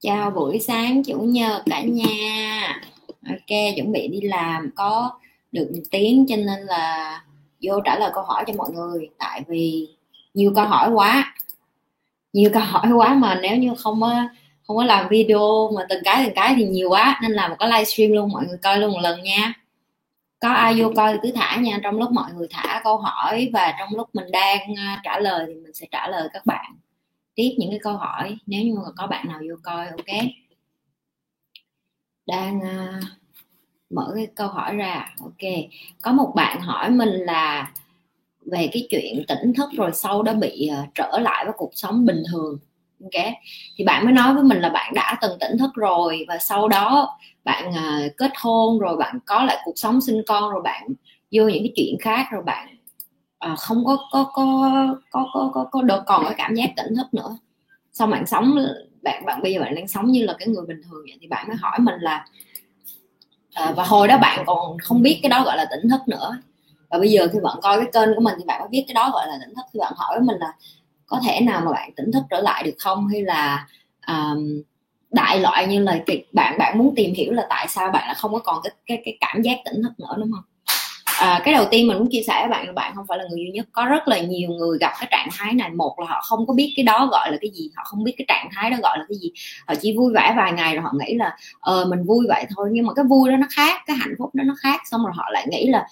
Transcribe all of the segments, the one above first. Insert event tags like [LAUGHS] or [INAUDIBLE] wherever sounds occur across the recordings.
chào buổi sáng chủ nhật cả nhà. Ok, chuẩn bị đi làm có được một tiếng cho nên là vô trả lời câu hỏi cho mọi người. Tại vì nhiều câu hỏi quá. Nhiều câu hỏi quá mà nếu như không có không có làm video mà từng cái từng cái thì nhiều quá. Nên làm một cái livestream luôn, mọi người coi luôn một lần nha. Có ai vô coi thì cứ thả nha. Trong lúc mọi người thả câu hỏi và trong lúc mình đang à, trả lời thì mình sẽ trả lời các bạn tiếp những cái câu hỏi nếu như mà có bạn nào vô coi ok. Đang uh, mở cái câu hỏi ra ok. Có một bạn hỏi mình là về cái chuyện tỉnh thức rồi sau đó bị uh, trở lại với cuộc sống bình thường ok. Thì bạn mới nói với mình là bạn đã từng tỉnh thức rồi và sau đó bạn uh, kết hôn rồi bạn có lại cuộc sống sinh con rồi bạn vô những cái chuyện khác rồi bạn à, không có có có có có có, có được còn cái cảm giác tỉnh thức nữa. Xong bạn sống bạn bạn bây giờ bạn đang sống như là cái người bình thường vậy thì bạn mới hỏi mình là à, và hồi đó bạn còn không biết cái đó gọi là tỉnh thức nữa. Và bây giờ khi bạn coi cái kênh của mình thì bạn mới biết cái đó gọi là tỉnh thức. Thì bạn hỏi mình là có thể nào mà bạn tỉnh thức trở lại được không? Hay là um, đại loại như là bạn bạn muốn tìm hiểu là tại sao bạn là không có còn cái cái cái cảm giác tỉnh thức nữa đúng không? À, cái đầu tiên mình muốn chia sẻ với bạn là bạn không phải là người duy nhất. Có rất là nhiều người gặp cái trạng thái này. Một là họ không có biết cái đó gọi là cái gì họ không biết cái trạng thái đó gọi là cái gì. Họ chỉ vui vẻ vài ngày rồi họ nghĩ là ờ mình vui vậy thôi. Nhưng mà cái vui đó nó khác cái hạnh phúc đó nó khác. Xong rồi họ lại nghĩ là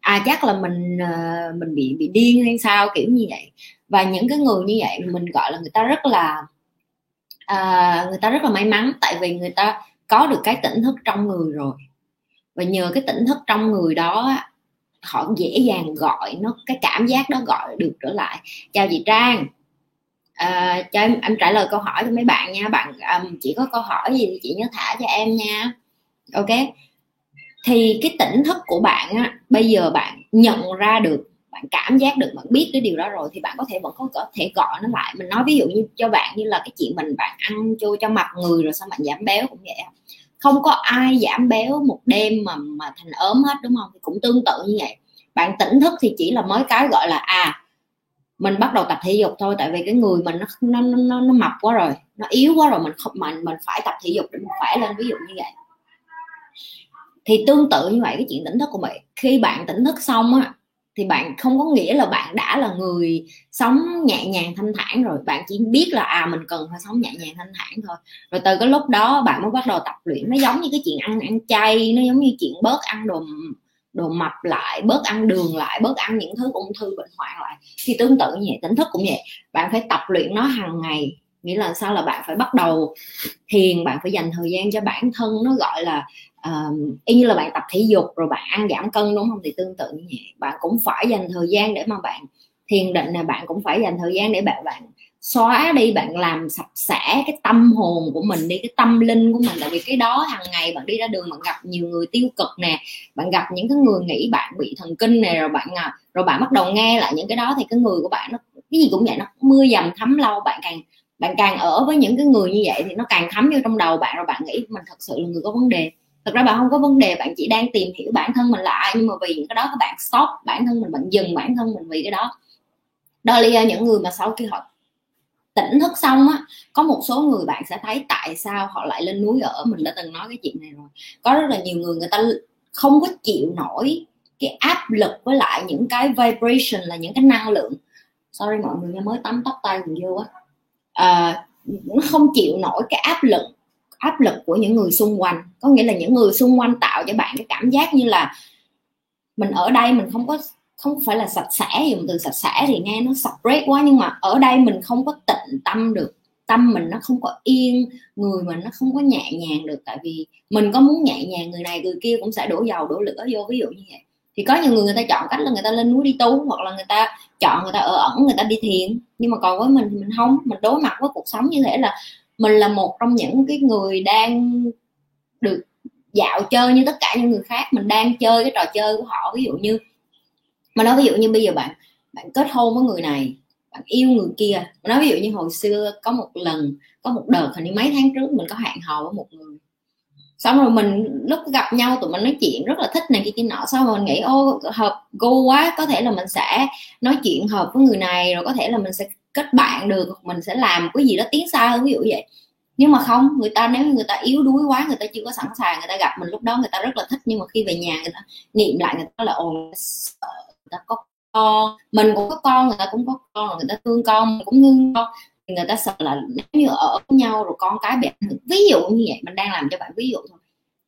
à chắc là mình ờ, mình bị bị điên hay sao kiểu như vậy. Và những cái người như vậy mình gọi là người ta rất là uh, người ta rất là may mắn. Tại vì người ta có được cái tỉnh thức trong người rồi. Và nhờ cái tỉnh thức trong người đó họ dễ dàng gọi nó cái cảm giác đó gọi được trở lại. Chào chị trang. À, cho em, em trả lời câu hỏi cho mấy bạn nha. Bạn um, chỉ có câu hỏi gì thì chị nhớ thả cho em nha. Ok. Thì cái tỉnh thức của bạn á bây giờ bạn nhận ra được bạn cảm giác được bạn biết cái điều đó rồi thì bạn có thể vẫn có có thể gọi nó lại. Mình nói ví dụ như cho bạn như là cái chuyện mình bạn ăn cho cho mặt người rồi sao bạn giảm béo cũng vậy không có ai giảm béo một đêm mà mà thành ốm hết đúng không? Thì cũng tương tự như vậy bạn tỉnh thức thì chỉ là mới cái gọi là à mình bắt đầu tập thể dục thôi tại vì cái người mình nó nó nó, nó mập quá rồi nó yếu quá rồi mình không mình mình phải tập thể dục để mình khỏe lên ví dụ như vậy. Thì tương tự như vậy cái chuyện tỉnh thức của mình khi bạn tỉnh thức xong á thì bạn không có nghĩa là bạn đã là người sống nhẹ nhàng thanh thản rồi bạn chỉ biết là à mình cần phải sống nhẹ nhàng thanh thản thôi. Rồi từ cái lúc đó bạn mới bắt đầu tập luyện nó giống như cái chuyện ăn ăn chay nó giống như chuyện bớt ăn đồ đồ mập lại bớt ăn đường lại bớt ăn những thứ ung thư bệnh hoạn lại. Thì tương tự như vậy tỉnh thức cũng vậy. Bạn phải tập luyện nó hàng ngày nghĩa là sao là bạn phải bắt đầu thiền bạn phải dành thời gian cho bản thân nó gọi là uh, y như là bạn tập thể dục rồi bạn ăn giảm cân đúng không? Thì tương tự như vậy. Bạn cũng phải dành thời gian để mà bạn thiền định là bạn cũng phải dành thời gian để bạn bạn xóa đi bạn làm sạch sẽ cái tâm hồn của mình đi, cái tâm linh của mình. Tại vì cái đó hàng ngày bạn đi ra đường, bạn gặp nhiều người tiêu cực nè, bạn gặp những cái người nghĩ bạn bị thần kinh nè, rồi bạn à, rồi bạn bắt đầu nghe lại những cái đó thì cái người của bạn nó, cái gì cũng vậy, nó mưa dầm thấm lâu. Bạn càng bạn càng ở với những cái người như vậy thì nó càng thấm vô trong đầu bạn, rồi bạn nghĩ mình thật sự là người có vấn đề. Thực ra bạn không có vấn đề, bạn chỉ đang tìm hiểu bản thân mình là ai, nhưng mà vì những cái đó các bạn stop bản thân mình, bạn dừng bản thân mình vì cái đó. Đó là những người mà sau khi họ tỉnh thức xong á có một số người bạn sẽ thấy tại sao họ lại lên núi ở mình đã từng nói cái chuyện này rồi. Có rất là nhiều người người ta không có chịu nổi cái áp lực với lại những cái vibration là những cái năng lượng. Sorry mọi người mới tắm tóc tay mình vô á. À, nó không chịu nổi cái áp lực áp lực của những người xung quanh. Có nghĩa là những người xung quanh tạo cho bạn cái cảm giác như là mình ở đây mình không có không phải là sạch sẽ, dùng từ sạch sẽ thì nghe nó separate quá, nhưng mà ở đây mình không có tịnh tâm được. Tâm mình nó không có yên, người mình nó không có nhẹ nhàng được. Tại vì mình có muốn nhẹ nhàng người này, người kia cũng sẽ đổ dầu, đổ lửa vô, ví dụ như vậy. Thì có nhiều người người ta chọn cách là người ta lên núi đi tu hoặc là người ta chọn người ta ở ẩn, người ta đi thiền. Nhưng mà còn với mình thì mình không. Mình đối mặt với cuộc sống như thế là mình là một trong những cái người đang được dạo chơi như tất cả những người khác. Mình đang chơi cái trò chơi của họ. Ví dụ như mà nói ví dụ như bây giờ bạn bạn kết hôn với người này, bạn yêu người kia. Mà nói ví dụ như hồi xưa có một lần, có một đợt hình như mấy tháng trước mình có hẹn hò với một người. Xong rồi mình, lúc gặp nhau tụi mình nói chuyện rất là thích này kia kia nọ. Xong rồi mình nghĩ, ô, hợp, gu quá, có thể là mình sẽ nói chuyện hợp với người này, rồi có thể là mình sẽ kết bạn được mình sẽ làm cái gì đó tiến xa hơn. Ví dụ vậy. Nhưng mà không, người ta, nếu người ta yếu đuối quá, người ta chưa có sẵn sàng, người ta gặp mình lúc đó người ta rất là thích. Nhưng mà khi về nhà người ta niệm lại, người ta là, ồ ta có con. Mình cũng có con người ta cũng có con rồi người ta thương con cũng thương con. Người ta sợ là nếu như ở với nhau rồi con cái bị ví dụ như vậy mình đang làm cho bạn ví dụ thôi.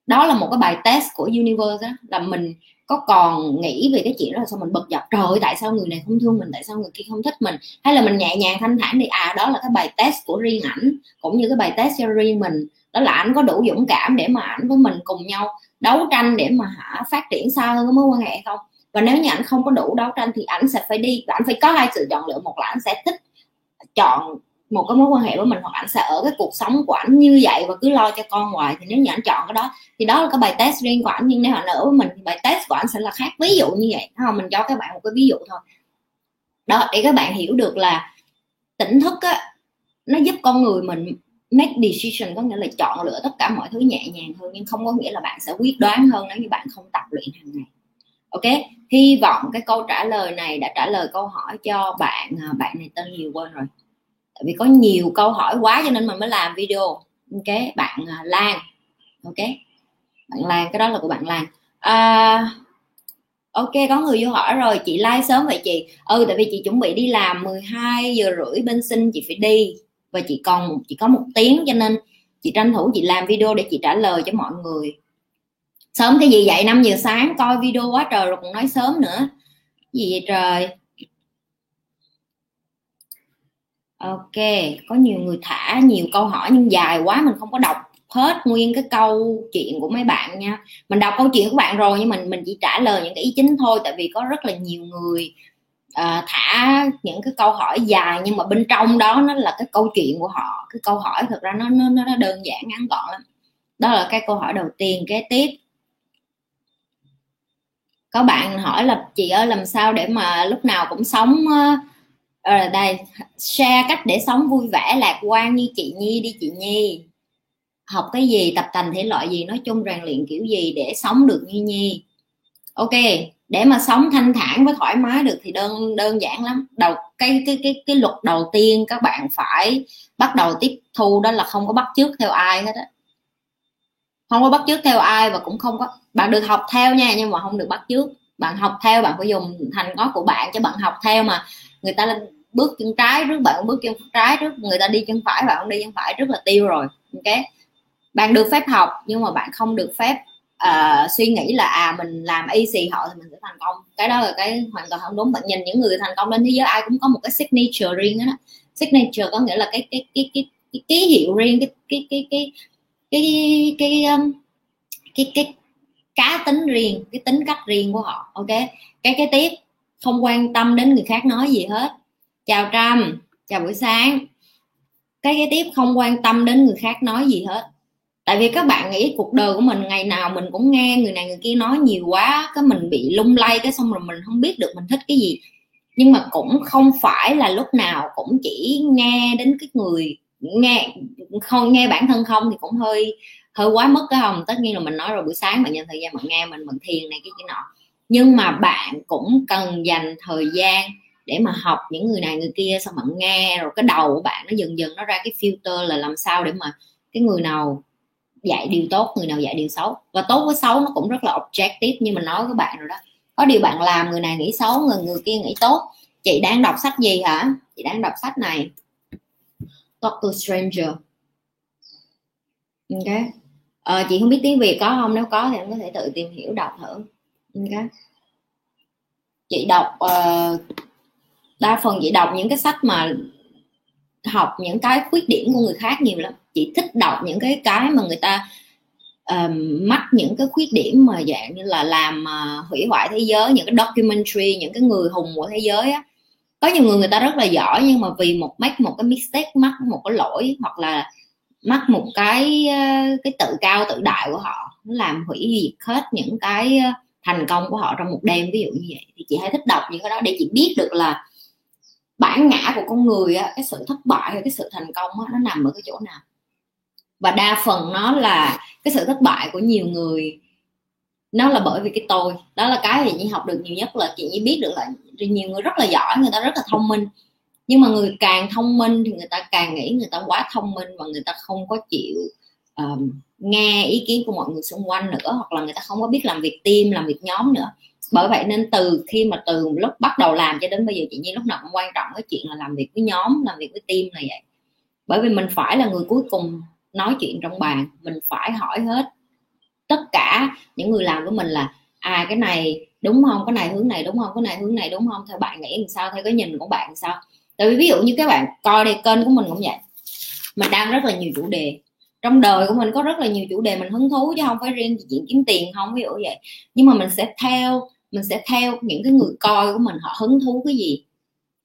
Đó là một cái bài test của universe đó là mình có còn nghĩ về cái chuyện đó là sao mình bật dọc. Trời ơi, tại sao người này không thương mình tại sao người kia không thích mình? Hay là mình nhẹ nhàng thanh thản đi à đó là cái bài test của riêng ảnh cũng như cái bài test cho riêng mình. Đó là ảnh có đủ dũng cảm để mà ảnh với mình cùng nhau đấu tranh để mà hả phát triển xa hơn cái mối quan hệ không? Và nếu như ảnh không có đủ đấu tranh thì ảnh sẽ phải đi, ảnh phải có hai sự chọn lựa. Một là ảnh sẽ thích chọn một cái mối quan hệ với mình, hoặc ảnh sẽ ở cái cuộc sống của ảnh như vậy và cứ lo cho con hoài. Thì nếu như ảnh chọn cái đó, thì đó là cái bài test riêng của ảnh. Nhưng nếu ảnh ở với mình thì bài test của ảnh sẽ là khác. Ví dụ như vậy. Không? Mình cho các bạn một cái ví dụ thôi. Đó, để các bạn hiểu được là tỉnh thức á, nó giúp con người mình make decision, có nghĩa là chọn lựa tất cả mọi thứ nhẹ nhàng hơn, nhưng không có nghĩa là bạn sẽ quyết đoán hơn nếu như bạn không tập luyện hàng ngày ok hy vọng cái câu trả lời này đã trả lời câu hỏi cho bạn à, bạn này tên gì quên rồi. Tại vì có nhiều câu hỏi quá cho nên mình mới làm video. Ok bạn à, Lan. Ok bạn Lan cái đó là của bạn Lan. À, ok có người vô hỏi rồi. Chị like sớm vậy chị? Ừ tại vì chị chuẩn bị đi làm 12 giờ rưỡi bên sinh chị phải đi. Và chị còn chỉ có một tiếng cho nên chị tranh thủ chị làm video để chị trả lời cho mọi người sớm cái gì vậy 5 giờ sáng coi video quá trời rồi còn nói sớm nữa. Gì vậy trời? Ok có nhiều người thả nhiều câu hỏi nhưng dài quá mình không có đọc hết nguyên cái câu chuyện của mấy bạn nha. Mình đọc câu chuyện của bạn rồi nhưng mình mình chỉ trả lời những cái ý chính thôi tại vì có rất là nhiều người uh, thả những cái câu hỏi dài nhưng mà bên trong đó nó là cái câu chuyện của họ. Cái câu hỏi thực ra nó nó nó đơn giản ngắn gọn lắm. Đó là cái câu hỏi đầu tiên. Kế tiếp có bạn hỏi là, chị ơi, làm sao để mà lúc nào cũng sống ở ờ, đây, share cách để sống vui vẻ, lạc quan như chị Nhi đi, chị Nhi? Học cái gì, tập thành thể loại gì, nói chung rèn luyện kiểu gì để sống được như Nhi. Ok, để mà sống thanh thản với thoải mái được thì đơn đơn giản lắm. Đầu, cái cái cái cái luật đầu tiên các bạn phải bắt đầu tiếp thu đó là không có bắt chước theo ai hết á không có bắt chước theo ai và cũng không có bạn được học theo nha nhưng mà không được bắt chước. Bạn học theo bạn phải dùng thành có của bạn cho bạn học theo mà. Người ta lên bước chân trái trước bạn bước chân trái trước người ta đi chân phải bạn không đi chân phải rất là tiêu rồi ok? Bạn được phép học nhưng mà bạn không được phép uh, suy nghĩ là à mình làm easy họ thì mình sẽ thành công. Cái đó là cái hoàn toàn không đúng. Bạn nhìn những người thành công trên thế giới ai cũng có một cái signature riêng đó. Signature có nghĩa là cái cái cái cái, cái ký hiệu riêng cái cái cái cái cái cái um, cái, cái cá tính riêng cái tính cách riêng của họ ok? Cái cái tiếp không quan tâm đến người khác nói gì hết. Chào trâm chào buổi sáng. Cái cái tiếp không quan tâm đến người khác nói gì hết. Tại vì các bạn nghĩ cuộc đời của mình ngày nào mình cũng nghe người này người kia nói nhiều quá cái mình bị lung lay cái xong rồi mình không biết được mình thích cái gì. Nhưng mà cũng không phải là lúc nào cũng chỉ nghe đến cái người nghe không, nghe bản thân không thì cũng hơi hơi quá mất cái không tất nhiên là mình nói rồi buổi sáng bạn dành thời gian bạn nghe mình mình thiền này cái cái nọ. Nhưng mà bạn cũng cần dành thời gian để mà học những người này người kia, xong bạn nghe rồi cái đầu của bạn nó dần dần nó ra cái filter là làm sao để mà cái người nào dạy điều tốt, người nào dạy điều xấu. Và tốt với xấu nó cũng rất là objective như mình nói với bạn rồi đó. Có điều bạn làm người này nghĩ xấu, người người kia nghĩ tốt. Chị đang đọc sách gì hả? Chị đang đọc sách này. Talk to Stranger. Ok. Ờ, chị không biết tiếng việt có không nếu có thì em có thể tự tìm hiểu đọc thử. Ok. Chị đọc uh, đa phần chị đọc những cái sách mà học những cái khuyết điểm của người khác nhiều lắm. Chị thích đọc những cái cái mà người ta uh, mắc những cái khuyết điểm mà dạng như là làm uh, hủy hoại thế giới những cái documentary những cái người hùng của thế giới á có nhiều người người ta rất là giỏi nhưng mà vì một mắc một cái mistake mắc một cái lỗi hoặc là mắc một cái ờ, cái tự cao tự đại của họ nó làm hủy diệt hết những cái ờ, thành công của họ trong một đêm. Ví dụ như vậy thì chị hay thích đọc những cái đó để chị biết được là bản ngã của con người á, cái sự thất bại hay cái sự thành công á, nó nằm ở cái chỗ nào. Và đa phần nó là cái sự thất bại của nhiều người nó là bởi vì cái tôi. Đó là cái thì chị học được nhiều nhất là chị chỉ biết được là nhiều người rất là giỏi người ta rất là thông minh. Nhưng mà người càng thông minh thì người ta càng nghĩ người ta quá thông minh và người ta không có chịu um, nghe ý kiến của mọi người xung quanh nữa hoặc là người ta không có biết làm việc team làm việc nhóm nữa. Bởi vậy nên từ khi mà từ lúc bắt đầu làm cho đến bây giờ chị Nhi lúc nào cũng quan trọng cái chuyện là làm việc với nhóm làm việc với team này vậy. Bởi vì mình phải là người cuối cùng nói chuyện trong bàn mình phải hỏi hết tất cả những người làm với mình là à cái này đúng không? Cái này hướng này đúng không? Cái này hướng này đúng không? Theo bạn nghĩ làm sao? Theo cái nhìn của bạn sao? Tại vì ví dụ như các bạn coi đây, kênh của mình cũng vậy. Mình đang rất là nhiều chủ đề. Trong đời của mình có rất là nhiều chủ đề mình hứng thú chứ không phải riêng chuyện kiếm tiền không, ví dụ vậy. Nhưng mà mình sẽ theo, mình sẽ theo những cái người coi của mình họ hứng thú cái gì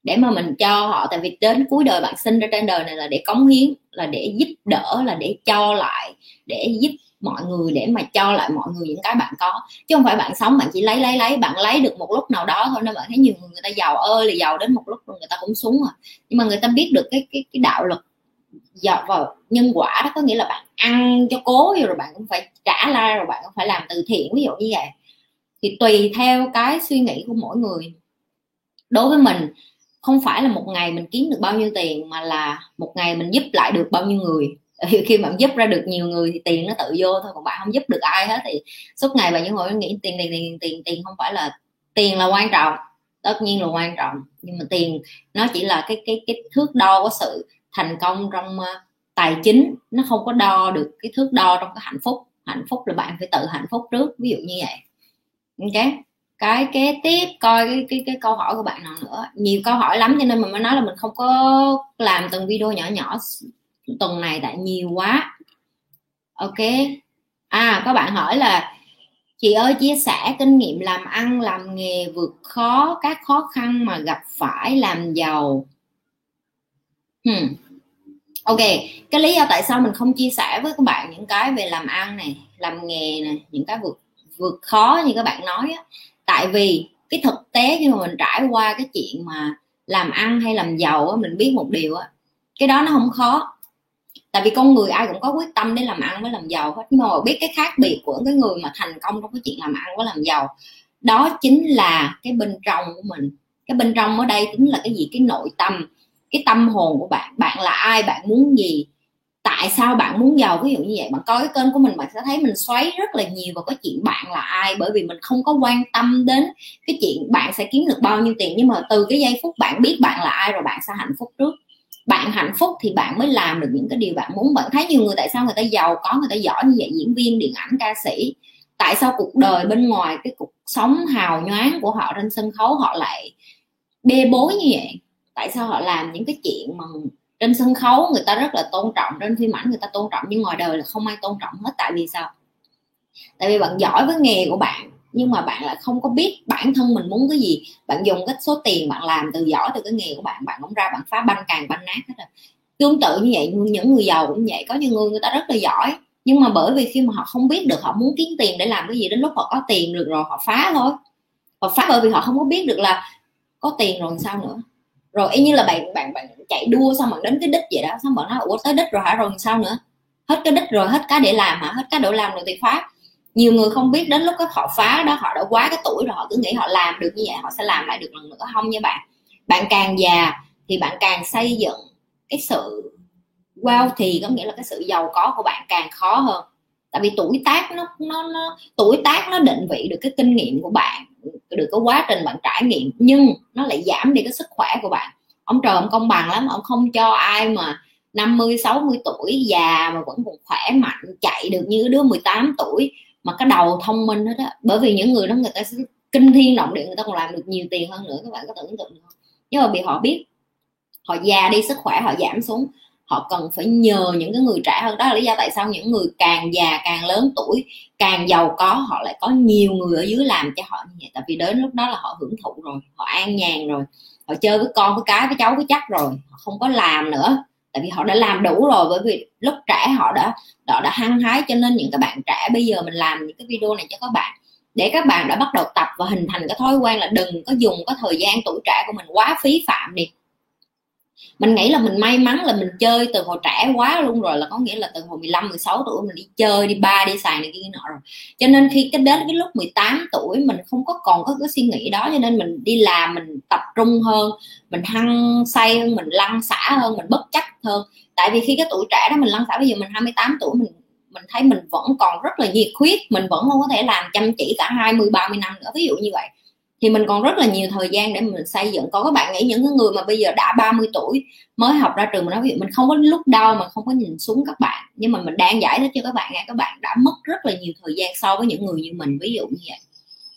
để mà mình cho họ. Tại vì đến cuối đời bạn sinh ra trên đời này là để cống hiến, là để giúp đỡ, là để cho lại, để giúp mọi người để mà cho lại mọi người những cái bạn có. Chứ không phải bạn sống bạn chỉ lấy lấy lấy, bạn lấy được một lúc nào đó thôi, nên bạn thấy nhiều người người ta giàu ơi là giàu đến một lúc rồi người ta cũng xuống rồi. Nhưng mà người ta biết được cái cái cái đạo lực dọc vào nhân quả đó, có nghĩa là bạn ăn cho cố rồi bạn cũng phải trả lại, rồi bạn cũng phải làm từ thiện, ví dụ như vậy. Thì tùy theo cái suy nghĩ của mỗi người. Đối với mình, không phải là một ngày mình kiếm được bao nhiêu tiền mà là một ngày mình giúp lại được bao nhiêu người khi bạn giúp ra được nhiều người thì tiền nó tự vô thôi còn bạn không giúp được ai hết thì suốt ngày bạn những hồi nghĩ tiền tiền tiền tiền tiền không phải là tiền là quan trọng. Tất nhiên là quan trọng nhưng mà tiền nó chỉ là cái cái cái thước đo của sự thành công trong ờ, tài chính. Nó không có đo được cái thước đo trong cái hạnh phúc. Hạnh phúc là bạn phải tự hạnh phúc trước ví dụ như vậy. Ok? Cái kế tiếp coi cái, cái cái câu hỏi của bạn nào nữa. Nhiều câu hỏi lắm cho nên mình mới nói là mình không có làm từng video nhỏ nhỏ tuần này tại nhiều quá. Ok. À có bạn hỏi là, chị ơi, chia sẻ kinh nghiệm làm ăn, làm nghề vượt khó, các khó khăn mà gặp phải làm giàu. Hmm. ok, cái lý do tại sao mình không chia sẻ với các bạn những cái về làm ăn này, làm nghề này, những cái vượt vượt khó như các bạn nói á. Tại vì cái thực tế khi mà mình trải qua cái chuyện mà làm ăn hay làm giàu á, mình biết một điều á, cái đó nó không khó tại vì con người ai cũng có quyết tâm để làm ăn với làm giàu hết. Nhưng mà biết cái khác biệt của cái người mà thành công trong cái chuyện làm ăn với làm giàu, đó chính là cái bên trong của mình. Cái bên trong ở đây chính là cái gì? Cái nội tâm, cái tâm hồn của bạn. Bạn là ai? Bạn muốn gì? Tại sao bạn muốn giàu? Ví dụ như vậy. Bạn coi cái kênh của mình, bạn sẽ thấy mình xoáy rất là nhiều vào cái chuyện bạn là ai. Bởi vì mình không có quan tâm đến cái chuyện bạn sẽ kiếm được bao nhiêu tiền. Nhưng mà từ cái giây phút bạn biết bạn là ai rồi bạn sẽ hạnh phúc trước bạn hạnh phúc thì bạn mới làm được những cái điều bạn muốn. Bạn thấy nhiều người tại sao người ta giàu có, người ta giỏi như vậy? Diễn viên, điện ảnh, ca sĩ. Tại sao cuộc đời bên ngoài, cái cuộc sống hào nhoáng của họ trên sân khấu họ lại bê bối như vậy? Tại sao họ làm những cái chuyện mà trên sân khấu người ta rất là tôn trọng, trên phim ảnh người ta tôn trọng, nhưng ngoài đời là không ai tôn trọng hết? Tại vì sao? Tại vì bạn giỏi với nghề của bạn nhưng mà bạn lại không có biết bản thân mình muốn cái gì. Bạn dùng cái số tiền bạn làm từ giỏi từ cái nghề của bạn bạn cũng ra, bạn phá banh càng banh nát hết rồi. Tương tự như vậy, những người giàu cũng vậy. Có những người người ta rất là giỏi. Nhưng mà bởi vì khi mà họ không biết được, họ muốn kiếm tiền để làm cái gì, đến lúc họ có tiền được rồi họ phá thôi. Họ phá bởi vì họ không có biết được là có tiền rồi sao nữa. Rồi y như là bạn bạn bạn chạy đua xong bạn đến cái đích vậy đó, xong bạn nói, ủa, tới đích rồi hả? Rồi sao nữa? Hết cái đích rồi, hết cái để làm hả? Hết cái đủ làm rồi thì phá nhiều người không biết đến lúc cái họ phá đó họ đã quá cái tuổi rồi họ cứ nghĩ họ làm được như vậy họ sẽ làm lại được lần nữa. Không nha bạn. Bạn càng già thì bạn càng xây dựng cái sự wow thì có nghĩa là cái sự giàu có của bạn càng khó hơn. Tại vì tuổi tác nó nó, nó tuổi tác nó định vị được cái kinh nghiệm của bạn được cái quá trình bạn trải nghiệm nhưng nó lại giảm đi cái sức khỏe của bạn. Ông trời ông công bằng lắm ông không cho ai mà 50 60 tuổi già mà vẫn còn khỏe mạnh chạy được như đứa 18 tuổi mà cái đầu thông minh hết á. Bởi vì những người đó người ta sẽ kinh thiên động địa, người ta còn làm được nhiều tiền hơn nữa, các bạn có tưởng tượng không? Nhưng mà vì họ biết, họ già đi, sức khỏe họ giảm xuống, họ cần phải nhờ những cái người trẻ hơn. Đó là lý do tại sao những người càng già càng lớn tuổi, càng giàu có, họ lại có nhiều người ở dưới làm cho họ như vậy. Tại vì đến lúc đó là họ hưởng thụ rồi, họ an nhàn rồi, họ chơi với con, với cái, với cháu, với chắc rồi, họ không có làm nữa tại vì họ đã làm đủ rồi, bởi vì lúc trẻ họ đã họ đã hăng hái, cho nên những các bạn trẻ bây giờ mình làm những cái video này cho các bạn. Để các bạn đã bắt đầu tập và hình thành cái thói quen là đừng có dùng cái thời gian tuổi trẻ của mình quá phí phạm đi mình nghĩ là mình may mắn là mình chơi từ hồi trẻ quá luôn rồi, là có nghĩa là từ hồi 15 16 tuổi mình đi chơi, đi ba đi xài này kia nọ rồi. Cho nên khi cái đến cái lúc 18 tuổi mình không có còn có cái suy nghĩ đó, cho nên mình đi làm mình tập trung hơn, mình hăng say hơn, mình lăn xả hơn, mình bất chấp hơn. Tại vì khi cái tuổi trẻ đó mình lăn xả bây giờ mình 28 tuổi mình mình thấy mình vẫn còn rất là nhiệt huyết, mình vẫn không có thể làm chăm chỉ cả 20 30 năm nữa, ví dụ như vậy thì mình còn rất là nhiều thời gian để mình xây dựng. Còn các bạn nghĩ những cái người mà bây giờ đã 30 tuổi mới học ra trường mà nói mình không có lúc đau mà không có nhìn xuống các bạn. Nhưng mà mình đang giải thích cho các bạn nghe, các bạn đã mất rất là nhiều thời gian so với những người như mình, ví dụ như vậy.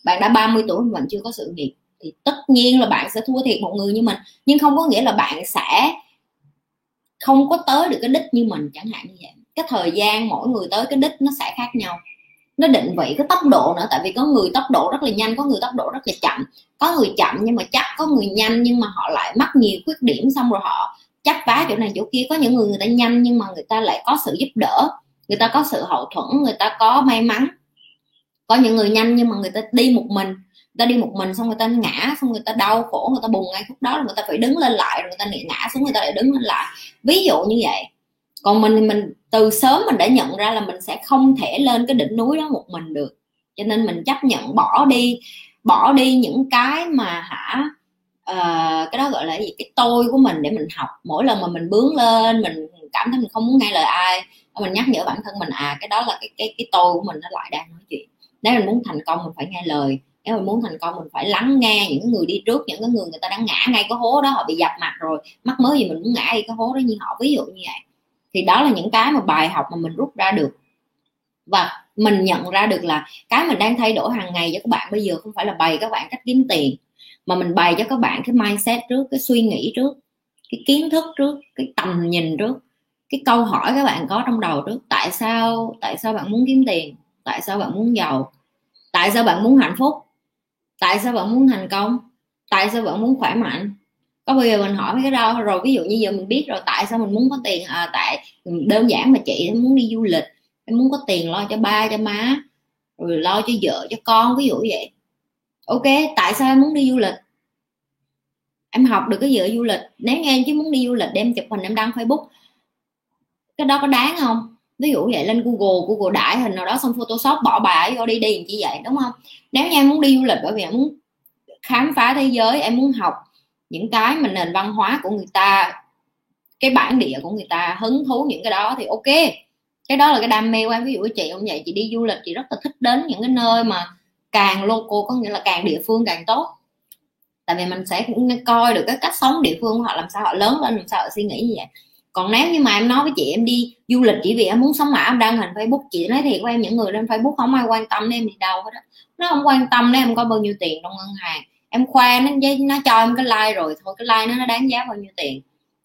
Bạn đã 30 tuổi mà bạn chưa có sự nghiệp, thì tất nhiên là bạn sẽ thua thiệt một người như mình. Nhưng không có nghĩa là bạn sẽ không có tới được cái đích như mình, chẳng hạn như vậy. Cái thời gian mỗi người tới cái đích nó sẽ khác nhau nó định vị cái tốc độ nữa tại vì có người tốc độ rất là nhanh có người tốc độ rất là chậm có người chậm nhưng mà chắc có người nhanh nhưng mà họ lại mắc nhiều khuyết điểm xong rồi họ chắc vá chỗ này chỗ kia có những người người ta nhanh nhưng mà người ta lại có sự giúp đỡ người ta có sự hậu thuẫn người ta có may mắn có những người nhanh nhưng mà người ta đi một mình người ta đi một mình xong người ta ngã xong người ta đau khổ người ta buồn ngay lúc đó rồi người ta phải đứng lên lại rồi người ta ngã xuống người ta lại đứng lên lại ví dụ như vậy còn mình thì mình từ sớm mình đã nhận ra là mình sẽ không thể lên cái đỉnh núi đó một mình được. Cho nên mình chấp nhận bỏ đi bỏ đi những cái mà hả uh, cái đó gọi là gì? Cái tôi của mình để mình học. Mỗi lần mà mình bướng lên mình cảm thấy mình không muốn nghe lời ai mình nhắc nhở bản thân mình à cái đó là cái cái cái tôi của mình nó lại đang nói chuyện. Nếu mình muốn thành công mình phải nghe lời. Nếu mình muốn thành công mình phải lắng nghe những người đi trước những cái người người ta đang ngã ngay cái hố đó họ bị dập mặt rồi mắc mới gì mình muốn ngã đi cái hố đó như họ. Ví dụ như vậy thì đó là những cái mà bài học mà mình rút ra được. Và mình nhận ra được là cái mình đang thay đổi hàng ngày cho các bạn bây giờ không phải là bày các bạn cách kiếm tiền, mà mình bày cho các bạn cái mindset trước, cái suy nghĩ trước, cái kiến thức trước, cái tầm nhìn trước, cái câu hỏi các bạn có trong đầu trước. Tại sao tại sao bạn muốn kiếm tiền? Tại sao bạn muốn giàu? Tại sao bạn muốn hạnh phúc? Tại sao bạn muốn thành công? Tại sao bạn muốn khỏe mạnh? Có bao giờ mình hỏi mấy cái đó? Rồi ví dụ như giờ mình biết rồi, tại sao mình muốn có tiền? À tại đơn giản mà chị muốn đi du lịch, em muốn có tiền lo cho ba, cho má, rồi lo cho vợ, cho con, ví dụ vậy. Ok, tại sao em muốn đi du lịch? Em học được cái gì ở du lịch? Nếu nghe em chứ muốn đi du lịch, đem chụp hình, em đăng facebook, cái đó có đáng không? Ví dụ vậy, lên google google đại hình nào đó, xong photoshop bỏ bài vô đi đi như vậy, đúng không? Nếu như em muốn đi du lịch, bởi vì em muốn khám phá thế giới, em muốn học những cái mà nền văn hóa của người ta, cái bản địa của người ta hứng thú những cái đó thì ok. Cái đó là cái đam mê của em. Ví dụ với chị cũng vậy, chị đi du lịch, chị rất là thích đến những cái nơi mà càng local, có nghĩa là càng địa phương càng tốt. Tại vì mình sẽ cũng coi được cái cách sống địa phương của họ, làm sao họ lớn lên, làm sao họ suy nghĩ như vậy. Còn nếu như mà em nói với chị em đi du lịch chỉ vì em muốn sống ảo, em đăng hình facebook, chị nói thiệt với em, những người lên facebook không ai quan tâm đến em đi đâu hết đó nó không quan tâm đến em có bao nhiêu tiền trong ngân hàng em khoe nó nó cho em cái like rồi, thôi cái like nó nó đáng giá bao nhiêu tiền?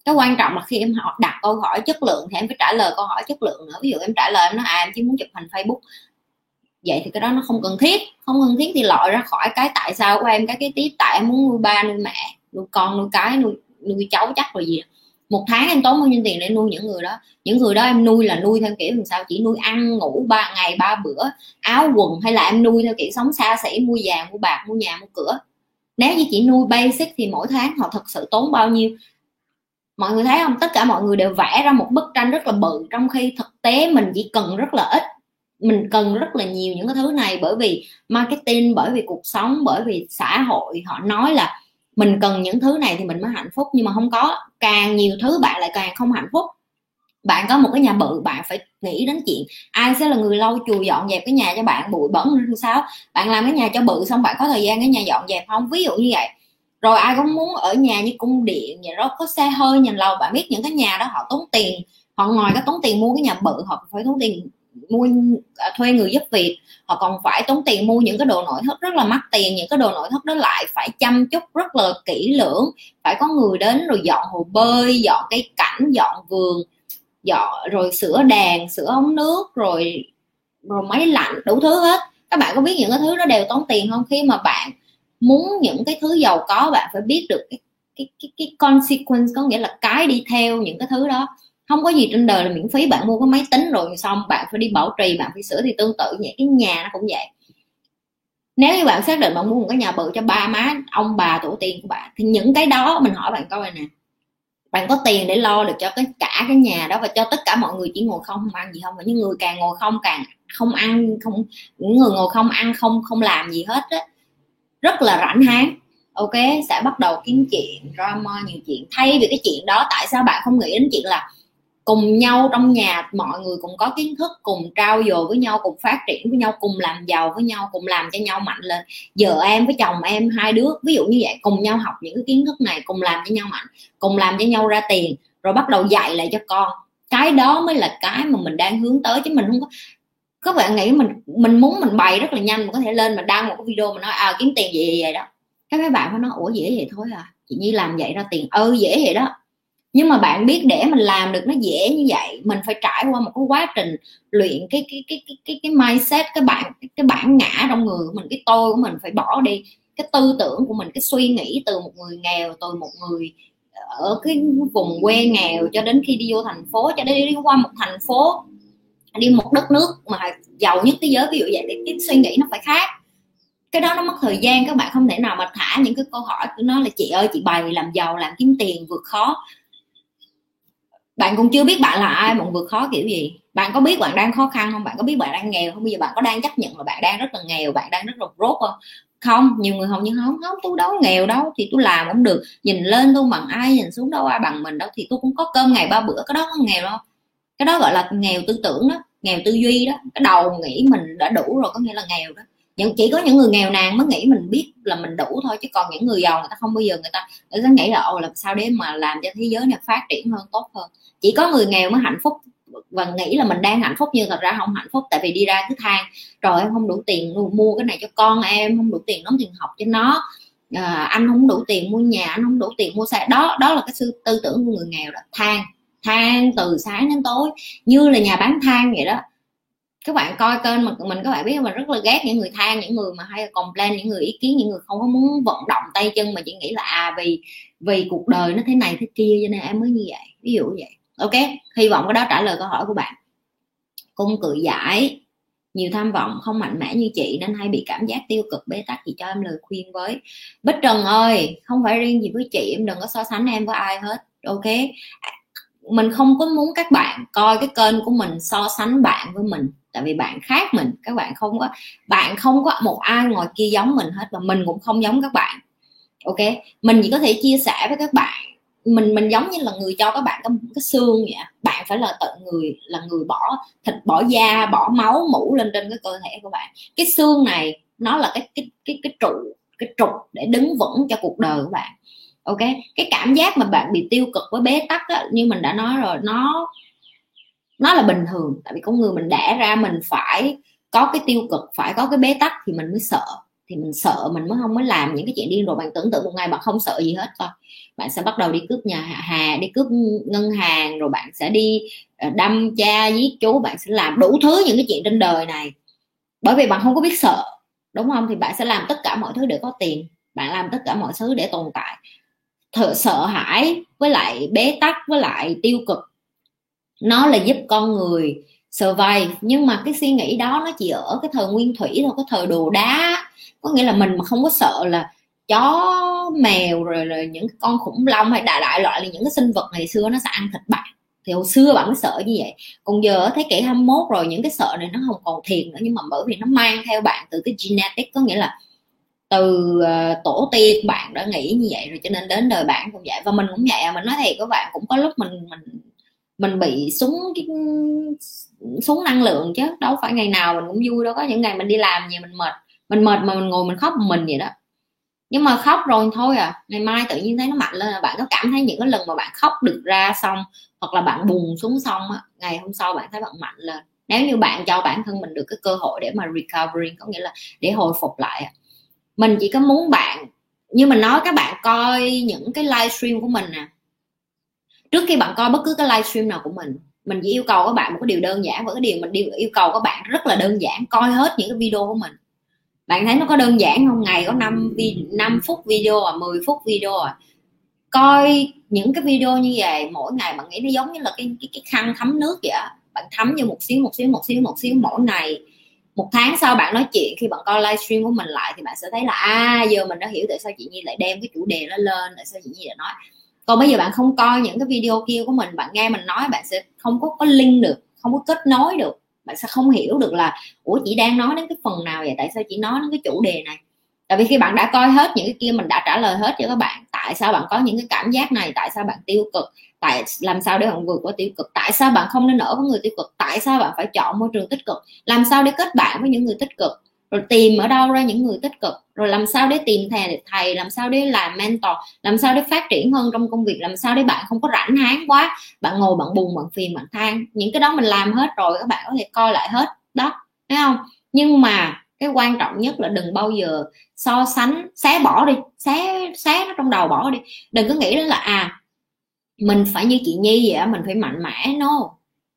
Cái quan trọng là khi em họ đặt câu hỏi chất lượng thì em phải trả lời câu hỏi chất lượng nữa. Ví dụ em trả lời em nói à em chỉ muốn chụp hình facebook. Vậy thì cái đó nó không cần thiết. Không cần thiết thì loại ra khỏi cái tại sao của em, cái cái tiếp tại em muốn nuôi ba, nuôi mẹ, nuôi con, nuôi cái, nuôi nuôi cháu chắc rồi gì. Một tháng em tốn bao nhiêu tiền để nuôi những người đó? Những người đó em nuôi là nuôi theo kiểu làm sao? Chỉ nuôi ăn, ngủ ba, ngày ba bữa, áo quần, hay là em nuôi theo kiểu sống xa xỉ, mua vàng, mua bạc, mua nhà, mua cửa? Nếu như chỉ nuôi basic thì mỗi tháng họ thực sự tốn bao nhiêu? Mọi người thấy không? Tất cả mọi người đều vẽ ra một bức tranh rất là bự, trong khi thực tế mình chỉ cần rất là ít. Mình cần rất là nhiều những cái thứ này bởi vì marketing, bởi vì cuộc sống, bởi vì xã hội. Họ nói là mình cần những thứ này thì mình mới hạnh phúc, nhưng mà không có. Càng nhiều thứ bạn lại càng không hạnh phúc bạn có một cái nhà bự, bạn phải nghĩ đến chuyện ai sẽ là người lau chùi dọn dẹp cái nhà cho bạn, bụi bẩn như sao? Bạn làm cái nhà cho bự xong bạn có thời gian cái nhà dọn dẹp không? Ví dụ như vậy. Rồi ai cũng muốn ở nhà như cung điện nhà đó, có xe hơi, nhà lầu, bạn biết những cái nhà đó họ tốn tiền. Họ ngoài cái tốn tiền mua cái nhà bự, họ phải tốn tiền mua à, thuê người giúp việc. Họ còn phải tốn tiền mua những cái đồ nội thất rất là mắc tiền, những cái đồ nội thất đó lại phải chăm chút, rất là kỹ lưỡng. Phải có người đến rồi dọn hồ bơi, dọn cây cảnh, dọn vườn dọn rồi sửa đèn sửa ống nước rồi rồi máy lạnh đủ thứ hết. Các bạn có biết những cái thứ đó đều tốn tiền không? Khi mà bạn muốn những cái thứ giàu có bạn phải biết được cái cái cái, cái consequence có nghĩa là cái đi theo những cái thứ đó. Không có gì trên đời là miễn phí bạn mua cái máy tính rồi xong bạn phải đi bảo trì bạn phải sửa thì tương tự vậy cái nhà nó cũng vậy. Nếu như bạn xác định bạn mua một cái nhà bự cho ba má ông bà tổ tiên của bạn thì những cái đó mình hỏi bạn câu này nè bạn có tiền để lo được cho cái cả cái nhà đó và cho tất cả mọi người chỉ ngồi không không ăn gì không? Và những người càng ngồi không càng không ăn, không, những người ngồi không ăn, không không làm gì hết á, rất là rảnh háng. Ok, sẽ bắt đầu kiếm chuyện, drama, nhiều chuyện. Thay vì cái chuyện đó, tại sao bạn không nghĩ đến chuyện là cùng nhau trong nhà, mọi người cùng có kiến thức, cùng trao dồi với nhau, cùng phát triển với nhau, cùng làm giàu với nhau, cùng làm cho nhau mạnh lên. Vợ em với chồng em, hai đứa, ví dụ như vậy, cùng nhau học những cái kiến thức này, cùng làm cho nhau mạnh, cùng làm cho nhau ra tiền, rồi bắt đầu dạy lại cho con. Cái đó mới là cái mà mình đang hướng tới, chứ mình không có các bạn nghĩ mình mình muốn mình bày rất là nhanh mình có thể lên mà đăng một cái video mà nói à kiếm tiền vậy vậy đó. Các bạn phải nói, ủa, dễ vậy thôi à chị nhi làm vậy ra tiền. Ừ dễ vậy đó nhưng mà bạn biết để mình làm được nó dễ như vậy mình phải trải qua một cái quá trình luyện cái cái cái cái cái, cái mindset cái bản cái, bản ngã trong người của mình cái tôi của mình phải bỏ đi. Cái tư tưởng của mình cái suy nghĩ từ một người nghèo từ một người ở cái vùng quê nghèo cho đến khi đi vô thành phố cho đến đi qua một thành phố đi một đất nước mà giàu nhất thế giới ví dụ vậy thì cái suy nghĩ nó phải khác. Cái đó nó mất thời gian các bạn không thể nào mà thả những cái câu hỏi của nó là chị ơi chị bày làm giàu làm kiếm tiền vượt khó bạn cũng chưa biết bạn là ai bạn vượt khó kiểu gì. Bạn có biết bạn đang khó khăn không? Bạn có biết bạn đang nghèo không? Bây giờ bạn có đang chấp nhận là bạn đang rất là nghèo, bạn đang rất là rốt không? Không, nhiều người hầu như không không, tôi đâu nghèo đâu, thì tôi làm cũng được. Nhìn lên tôi bằng ai, nhìn xuống đâu ai bằng mình đâu, thì tôi cũng có cơm ngày ba bữa, cái đó không nghèo đâu. Cái đó gọi là nghèo tư tưởng đó, nghèo tư duy đó, cái đầu nghĩ mình đã đủ rồi, có nghĩa là nghèo đó những chỉ có những người nghèo nàn mới nghĩ mình biết là mình đủ thôi chứ còn những người giàu người ta không bao giờ người ta người ta nghĩ là ồ làm sao để mà làm cho thế giới này phát triển hơn tốt hơn? Chỉ có người nghèo mới hạnh phúc và nghĩ là mình đang hạnh phúc nhưng thật ra không hạnh phúc tại vì đi ra cứ than rồi em không đủ tiền mua cái này cho con em không đủ tiền đóng tiền học cho nó à, anh không đủ tiền mua nhà anh không đủ tiền mua xe. Đó đó là cái sự tư tưởng của người nghèo đó than than từ sáng đến tối như là nhà bán than vậy đó các bạn coi kênh mà mình các bạn biết mình rất là ghét những người than những người mà hay complain, những người ý kiến, những người không có muốn vận động tay chân mà chỉ nghĩ là à vì vì cuộc đời nó thế này thế kia cho nên em mới như vậy, ví dụ vậy. Ok, hy vọng cái đó trả lời câu hỏi của bạn. Cung cự giải, nhiều tham vọng, không mạnh mẽ như chị nên hay bị cảm giác tiêu cực, bế tắc chị cho em lời khuyên với. Bích trần ơi, không phải riêng gì với chị, em đừng có so sánh em với ai hết, ok? Mình không có muốn các bạn coi cái kênh của mình so sánh bạn với mình tại vì bạn khác mình các bạn không có bạn không có một ai ngoài kia giống mình hết và mình cũng không giống các bạn. Ok? Mình chỉ có thể chia sẻ với các bạn. Mình mình giống như là người cho các bạn cái, cái xương vậy bạn phải là tận người là người bỏ thịt bỏ da bỏ máu mũ lên trên cái cơ thể của bạn. Cái xương này nó là cái cái cái cái trụ cái trục để đứng vững cho cuộc đời của bạn ok? Cái cảm giác mà bạn bị tiêu cực với bế tắc á, như mình đã nói rồi nó nó là bình thường. Tại vì con người mình đẻ ra mình phải có cái tiêu cực phải có cái bế tắc thì mình mới sợ. Thì mình sợ mình mới không mới làm những cái chuyện điên rồi bạn tưởng tượng một ngày bạn không sợ gì hết thôi. Bạn sẽ bắt đầu đi cướp nhà hà đi cướp ngân hàng rồi bạn sẽ đi ờ, đâm cha giết chú bạn sẽ làm đủ thứ những cái chuyện trên đời này. Bởi vì bạn không có biết sợ đúng không? Thì bạn sẽ làm tất cả mọi thứ để có tiền. Bạn làm tất cả mọi thứ để tồn tại thợ sợ hãi với lại bế tắc với lại tiêu cực. Nó là giúp con người survive nhưng mà cái suy nghĩ đó nó chỉ ở cái thời nguyên thủy thôi cái thời đồ đá. Có nghĩa là mình mà không có sợ là chó mèo rồi, rồi những con khủng long hay đại đại loại là những cái sinh vật ngày xưa nó sẽ ăn thịt bạn. Thì hồi xưa bạn mới sợ như vậy. Còn giờ thế kỷ 21 rồi những cái sợ này nó không còn thiền nữa nhưng mà bởi vì nó mang theo bạn từ cái genetic có nghĩa là từ uh, tổ tiên bạn đã nghĩ như vậy rồi cho nên đến đời bạn cũng vậy. Và mình cũng vậy à, mình nói thiệt các bạn cũng có lúc mình mình mình bị súng cái xuống năng lượng chứ đâu phải ngày nào mình cũng vui đâu. Có những ngày mình đi làm gì mình mệt mình mệt mà mình ngồi mình khóc một mình vậy đó. Nhưng mà khóc rồi thôi à ngày mai tự nhiên thấy nó mạnh lên là bạn có cảm thấy những cái lần mà bạn khóc được ra xong hoặc là bạn buồn xuống xong á ngày hôm sau bạn thấy bạn mạnh lên. Nếu như bạn cho bản thân mình được cái cơ hội để mà recovering có nghĩa là để hồi phục lại à mình chỉ có muốn bạn. Như mình nói các bạn coi những cái livestream của mình nè. Trước khi bạn coi bất cứ cái livestream nào của mình mình chỉ yêu cầu các bạn một cái điều đơn giản. Và cái điều mình yêu cầu các bạn rất là đơn giản coi hết những cái video của mình. Bạn thấy nó có đơn giản không? Ngày có 5 5 phút video à 10 phút video à. Coi những cái video như vậy mỗi ngày bạn nghĩ nó giống như là cái cái, cái khăn thấm nước vậy bạn thấm vô một xíu một xíu một xíu một xíu mỗi ngày một tháng sau bạn nói chuyện, khi bạn coi livestream của mình lại thì bạn sẽ thấy là à giờ mình đã hiểu tại sao chị Nhi lại đem cái chủ đề nó lên, tại sao chị Nhi lại nói. Còn bây giờ bạn không coi những cái video kia của mình, bạn nghe mình nói, bạn sẽ không có có link được, không có kết nối được. Bạn sẽ không hiểu được là, ủa, chị đang nói đến cái phần nào vậy? Tại sao chị nói đến cái chủ đề này? Tại vì khi bạn đã coi hết những cái kia, mình đã trả lời hết cho các bạn, tại sao bạn có những cái cảm giác này? Tại sao bạn tiêu cực? Tại làm sao để bạn vượt qua tiêu cực? Tại sao bạn không nên ở với người tiêu cực? Tại sao bạn phải chọn môi trường tích cực? Làm sao để kết bạn với những người tích cực? Rồi tìm ở đâu ra những người tích cực? Rồi làm sao để tìm thầy thầy, làm sao để làm mentor? Làm sao để phát triển hơn trong công việc? Làm sao để bạn không có rảnh háng quá? Bạn ngồi, bạn buồn, bạn phiền, bạn than. Những cái đó mình làm hết rồi, các bạn có thể coi lại hết. Đó, thấy không? Nhưng mà cái quan trọng nhất là đừng bao giờ so sánh, xé bỏ đi, xé xé nó trong đầu bỏ đi. Đừng có nghĩ đó là à mình phải như chị nhi vậy mình phải mạnh mẽ. No,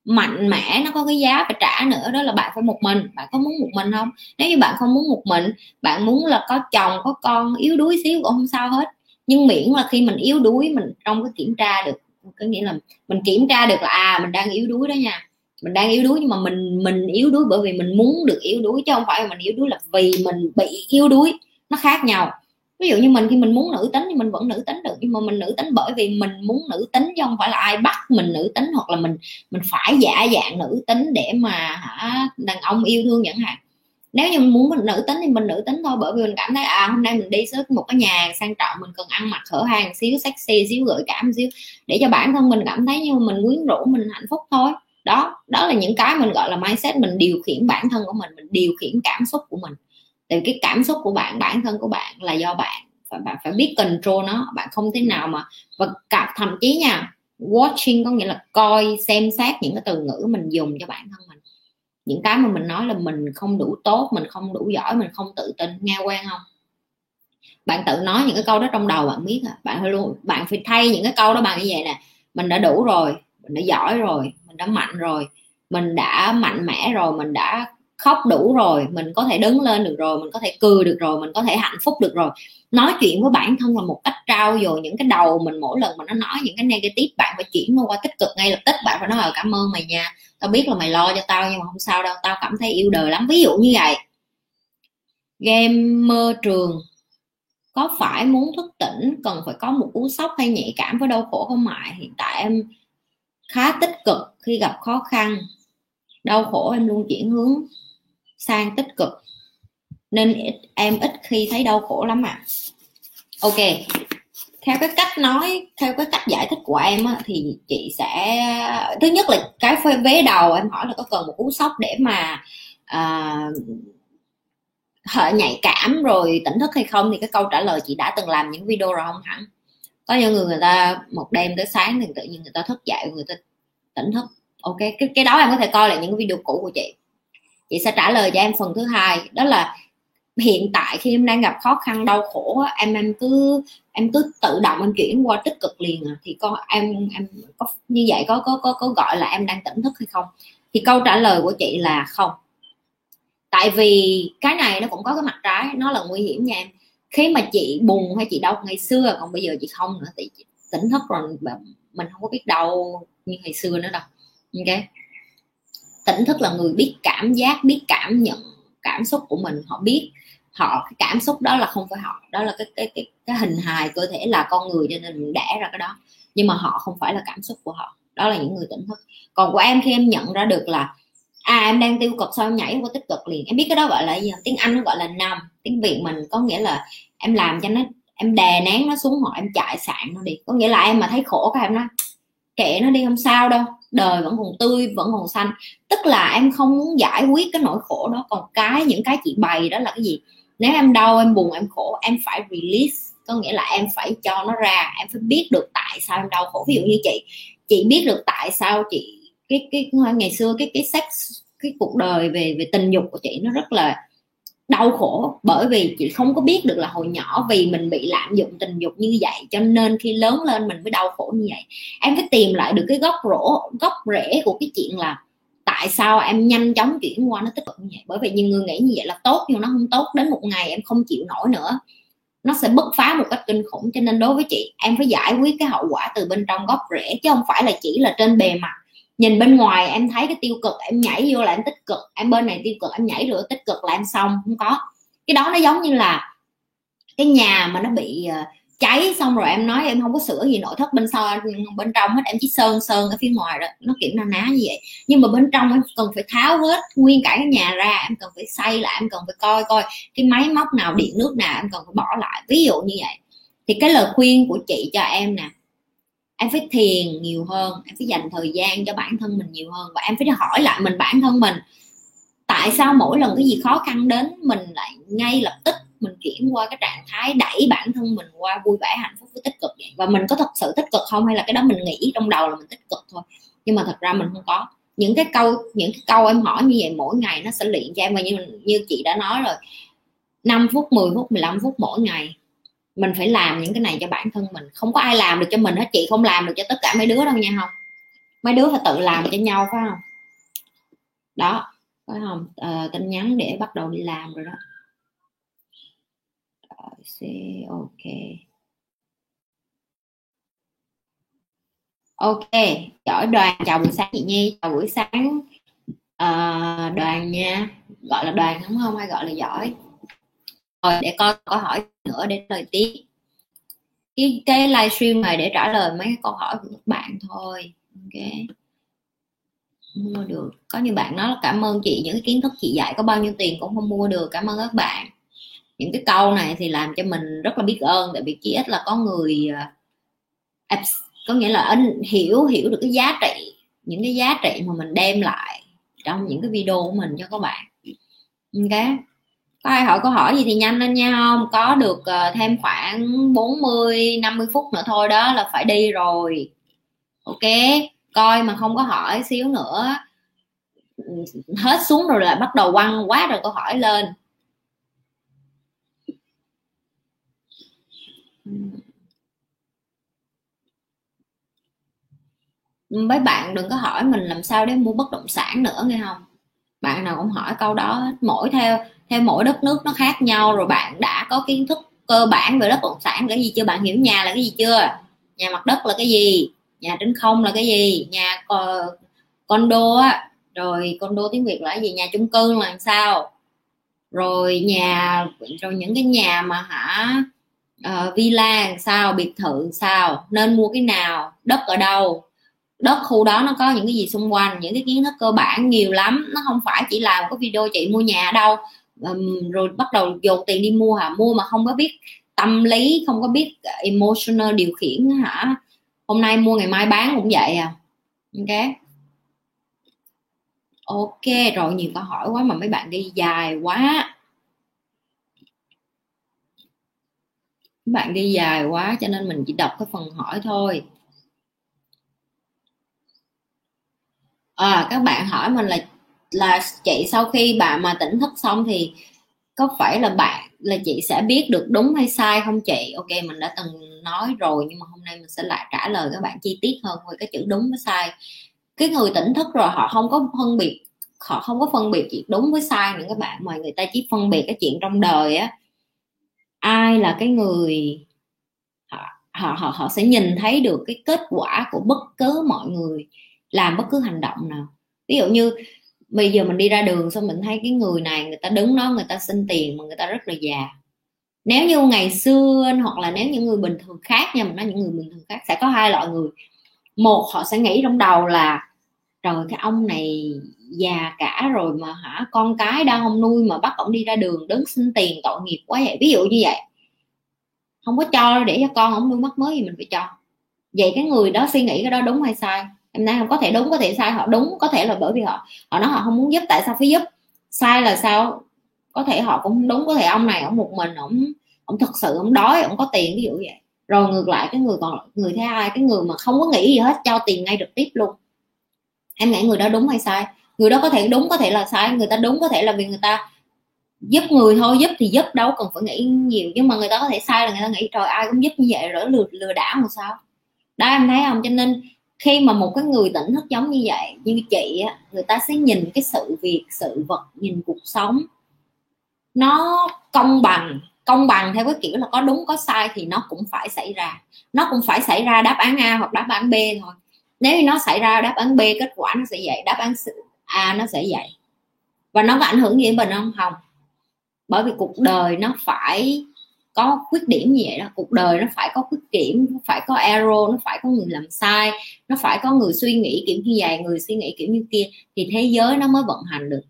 mạnh mẽ nó có cái giá phải trả nữa, đó là bạn phải một mình. Bạn có muốn một mình không? Nếu như bạn không muốn một mình, bạn muốn là có chồng, có con, yếu đuối xíu cũng không sao hết. Nhưng miễn là khi mình yếu đuối, mình trong cái kiểm tra được, có nghĩa là mình kiểm tra được là à mình đang yếu đuối đó nha mình đang yếu đuối nhưng mà mình mình yếu đuối bởi vì mình muốn được yếu đuối chứ không phải là mình yếu đuối là vì mình bị yếu đuối. Nó khác nhau. Ví dụ như mình khi mình muốn nữ tính thì mình vẫn nữ tính được, nhưng mà mình nữ tính bởi vì mình muốn nữ tính chứ không phải là ai bắt mình nữ tính hoặc là mình mình phải giả dạng nữ tính để mà hả, đàn ông yêu thương chẳng hạn. Nếu như mình muốn mình nữ tính thì mình nữ tính thôi, bởi vì mình cảm thấy à hôm nay mình đi tới một cái nhà sang trọng, mình cần ăn mặc hở hàng xíu, sexy xíu, gợi cảm xíu, để cho bản thân mình cảm thấy như mình quyến rũ, mình hạnh phúc thôi đó đó là những cái mình, gọi là, mindset mình điều khiển bản thân của mình mình điều khiển cảm xúc của mình. Thì cái cảm xúc của bạn, bản thân của bạn là do bạn, và bạn phải biết control nó. Bạn không thế nào mà, và cả, thậm chí nha, watching có nghĩa là coi, xem xét những cái từ ngữ mình dùng cho bản thân mình. Những cái mà mình nói là mình không đủ tốt, mình không đủ giỏi, mình không tự tin, nghe quen không? Bạn tự nói những cái câu đó trong đầu bạn biết à. Bạn phải luôn, bạn phải thay những cái câu đó bằng như vậy nè. Mình đã đủ rồi mình đã giỏi rồi, mình đã mạnh rồi, mình đã mạnh mẽ rồi, mình đã khóc đủ rồi, mình có thể đứng lên được rồi, mình có thể cười được rồi, mình có thể hạnh phúc được rồi. Nói chuyện với bản thân là một cách trao dồi những cái đầu mình mỗi lần mà nó nói những cái negative, bạn phải chuyển qua tích cực ngay lập tức, bạn phải nói là cảm ơn mày nha, tao biết là mày lo cho tao nhưng mà không sao đâu, tao cảm thấy yêu đời lắm. Ví dụ như vậy. Game mơ trường, có phải muốn thức tỉnh cần phải có một cú sốc hay nhạy cảm với đau khổ không mại hiện tại em khá tích cực khi gặp khó khăn đau khổ em luôn chuyển hướng sang tích cực. Nên em ít khi thấy đau khổ lắm ạ. À. ok theo cái cách nói theo cái cách giải thích của em á, thì chị sẽ thứ nhất là cái vế đầu em hỏi là có cần một cú sốc để mà à, nhạy cảm rồi tỉnh thức hay không? Thì cái câu trả lời chị đã từng làm những video rồi không hẳn có những người người ta một đêm tới sáng thì tự nhiên người ta thức dậy, người ta tỉnh thức. Ok, cái cái đó em có thể coi lại những video cũ của chị. Chị sẽ trả lời cho em phần thứ hai, đó là hiện tại khi em đang gặp khó khăn, đau khổ em em cứ em cứ tự động em chuyển qua tích cực liền à. thì có, em em có, như vậy có có có có gọi là em đang tỉnh thức hay không? Thì câu trả lời của chị là không. Tại vì cái này nó cũng có cái mặt trái, nó là nguy hiểm nha em khi mà chị buồn hay chị đau ngày xưa, còn bây giờ chị không nữa thì chị tỉnh thức rồi mình không có biết đau như ngày xưa nữa đâu. Ok? Tỉnh thức là người biết cảm giác, biết cảm nhận cảm xúc của mình, họ biết. Họ, cái cảm xúc đó là không phải họ, đó là cái cái cái cái hình hài cơ thể là con người cho nên mình đẻ ra cái đó. Nhưng mà họ không phải là cảm xúc của họ, đó là những người tỉnh thức. Còn của em khi em nhận ra được là à em đang tiêu cực sao em nhảy qua tích cực liền. Em biết cái đó gọi là gì tiếng anh nó gọi là nằm tiếng việt mình có nghĩa là em làm cho nó, em đè nén nó xuống hoặc em chạy sạn nó đi. Có nghĩa là em mà thấy khổ các em nói, kệ nó đi, không sao đâu. Đời vẫn còn tươi, vẫn còn xanh. Tức là em không muốn giải quyết cái nỗi khổ đó. Còn cái, những cái chị bày đó là cái gì? Nếu em đau, em buồn, em khổ, em phải release. Có nghĩa là em phải cho nó ra. Em phải biết được tại sao em đau khổ. Ví dụ như chị chị biết được tại sao chị cái cái ngày xưa cái cái sex, cái cuộc đời về về tình dục của chị nó rất là đau khổ bởi vì chị không có biết được là hồi nhỏ vì mình bị lạm dụng tình dục như vậy cho nên khi lớn lên mình mới đau khổ như vậy. Em phải tìm lại được cái gốc rổ, gốc rễ của cái chuyện là tại sao em nhanh chóng chuyển qua nó tích cực như vậy. Bởi vì nhiều người nghĩ như vậy là tốt nhưng nó không tốt. Đến một ngày em không chịu nổi nữa, nó sẽ bứt phá một cách kinh khủng. Cho nên đối với chị, em phải giải quyết cái hậu quả từ bên trong gốc rễ chứ không phải là chỉ là trên bề mặt nhìn bên ngoài em thấy cái tiêu cực em nhảy vô là em tích cực, em bên này tiêu cực em nhảy rồi tích cực là em xong, không có. Cái đó nó giống như là cái nhà mà nó bị ờ, cháy xong rồi em nói em không có sửa gì nội thất bên sau bên trong hết, em chỉ sơn sơn ở phía ngoài đó, nó kiểu na ná như vậy. Nhưng mà bên trong em cần phải tháo hết nguyên cả cái nhà ra, em cần phải xây lại, em cần phải coi coi cái máy móc nào, điện nước nào, em cần phải bỏ lại, ví dụ như vậy. Thì cái lời khuyên của chị cho em nè em phải thiền nhiều hơn, em phải dành thời gian cho bản thân mình nhiều hơn và em phải hỏi lại mình, bản thân mình. Tại sao mỗi lần cái gì khó khăn đến mình lại ngay lập tức mình chuyển qua cái trạng thái đẩy bản thân mình qua vui vẻ, hạnh phúc, với tích cực vậy? Và mình có thật sự tích cực không hay là cái đó mình nghĩ trong đầu là mình tích cực thôi? Nhưng mà thật ra mình không có. Những cái câu, những cái câu em hỏi như vậy mỗi ngày nó sẽ luyện cho em và như như chị đã nói rồi 5 phút 10 phút 15 phút mỗi ngày mình phải làm những cái này cho bản thân mình. Không có ai làm được cho mình hết chị không làm được cho tất cả mấy đứa đâu nha không mấy đứa phải tự làm cho nhau phải không? Đó phải không? À, tin nhắn để bắt đầu đi làm rồi đó. Rồi, ok. Ok giỏi đoàn chào buổi sáng chị nhi chào buổi sáng. À, đoàn nha. Gọi là đoàn đúng không? Hay gọi là giỏi? Rồi để coi câu hỏi nữa để lời tiếp cái cái livestream này để trả lời mấy câu hỏi của các bạn thôi. Ok. Mua được. Có như bạn nói là cảm ơn chị, những cái kiến thức chị dạy có bao nhiêu tiền cũng không mua được. Cảm ơn các bạn. Những cái câu này thì làm cho mình rất là biết ơn, tại vì chỉ ít là có người ờ, có nghĩa là anh hiểu hiểu được cái giá trị, những cái giá trị mà mình đem lại trong những cái video của mình cho các bạn. Ok có ai hỏi câu hỏi gì thì nhanh lên nha. Không có được uh, thêm khoảng 40 50 phút nữa thôi đó là phải đi rồi. Ok coi mà không có hỏi xíu nữa. Ừ, hết xuống rồi là bắt đầu quăng quá rồi câu hỏi lên. Ừ, mấy bạn đừng có hỏi mình làm sao để mua bất động sản nữa nghe không? Bạn nào cũng hỏi câu đó mỗi theo theo mỗi đất nước nó khác nhau rồi bạn đã có kiến thức cơ bản về đất bất động sản cái gì chưa bạn hiểu nhà là cái gì chưa? Nhà mặt đất là cái gì? Nhà trên không là cái gì? Nhà condo á rồi condo tiếng việt là cái gì? Nhà chung cư là làm sao? Rồi nhà rồi những cái nhà mà hả uh, villa làm sao biệt thự sao? Nên mua cái nào? Đất ở đâu? Đất khu đó nó có những cái gì xung quanh? Những cái kiến thức cơ bản nhiều lắm. Nó không phải chỉ làm có video chị mua nhà ở đâu um, rồi bắt đầu dồn tiền đi mua hả? Mua mà không có biết tâm lý không có biết ờ, emotional điều khiển hả? Hôm nay mua ngày mai bán cũng vậy à? Ok. Ok rồi nhiều câu hỏi quá mà mấy bạn đi dài quá. Các bạn đi dài quá cho nên mình chỉ đọc cái phần hỏi thôi. À các bạn hỏi mình là là chị sau khi bạn mà tỉnh thức xong thì có phải là bạn là chị sẽ biết được đúng hay sai không chị? Ok mình đã từng nói rồi nhưng mà hôm nay mình sẽ lại trả lời các bạn chi tiết hơn về cái chữ đúng với sai. Cái người tỉnh thức rồi họ không có phân biệt họ không có phân biệt chuyện đúng với sai nữa các bạn mà người ta chỉ phân biệt cái chuyện trong đời á. Ai là cái người họ họ họ, họ sẽ nhìn thấy được cái kết quả của bất cứ mọi người làm bất cứ hành động nào. Ví dụ như bây giờ mình đi ra đường xong mình thấy cái người này, người ta đứng đó, người ta xin tiền mà người ta rất là già. Nếu như ngày xưa hoặc là nếu những người bình thường khác nha, mình nói những người bình thường khác, sẽ có hai loại người. Một, họ sẽ nghĩ trong đầu là rồi cái ông này già cả rồi mà hả? Con cái đang không nuôi mà bắt ông đi ra đường đứng xin tiền tội nghiệp quá vậy. Ví dụ như vậy. Không có cho để cho con ông nuôi mất mới thì mình phải cho. Vậy cái người đó suy nghĩ cái đó đúng hay sai? Em nói không có thể đúng, có thể sai họ đúng, có thể là bởi vì họ họ nói họ không muốn giúp, tại sao phải giúp? Sai là sao? Có thể họ cũng đúng, có thể ông này, ông một mình, ông ông thật sự, ông đói, ông có tiền, ví dụ vậy. Rồi ngược lại, cái người còn, người thứ hai, cái người mà không có nghĩ gì hết, cho tiền ngay trực tiếp luôn. Em nghĩ người đó đúng hay sai? Người đó có thể đúng, có thể là sai. Người ta đúng có thể là vì người ta giúp người thôi, giúp thì giúp, đâu cần phải nghĩ nhiều. Nhưng mà người ta có thể sai là người ta nghĩ, trời, ai cũng giúp như vậy rồi lừa lừa đảo làm sao? Đó, em thấy không? Cho nên khi mà một cái người tỉnh thức giống như vậy, như chị á, người ta sẽ nhìn cái sự việc, sự vật, nhìn cuộc sống. Nó công bằng công bằng theo cái kiểu là có đúng, có sai thì nó cũng phải xảy ra. Nó cũng phải xảy ra đáp án a hoặc đáp án b thôi. Nếu như nó xảy ra đáp án b, kết quả nó sẽ vậy, đáp án a nó sẽ vậy. Và nó có ảnh hưởng gì đến mình không? Không. Bởi vì cuộc đời nó phải có khuyết điểm như vậy đó. Cuộc đời nó phải có khuyết điểm, nó phải có error nó phải có người làm sai, nó phải có người suy nghĩ kiểu như vậy người suy nghĩ kiểu như kia thì thế giới nó mới vận hành được.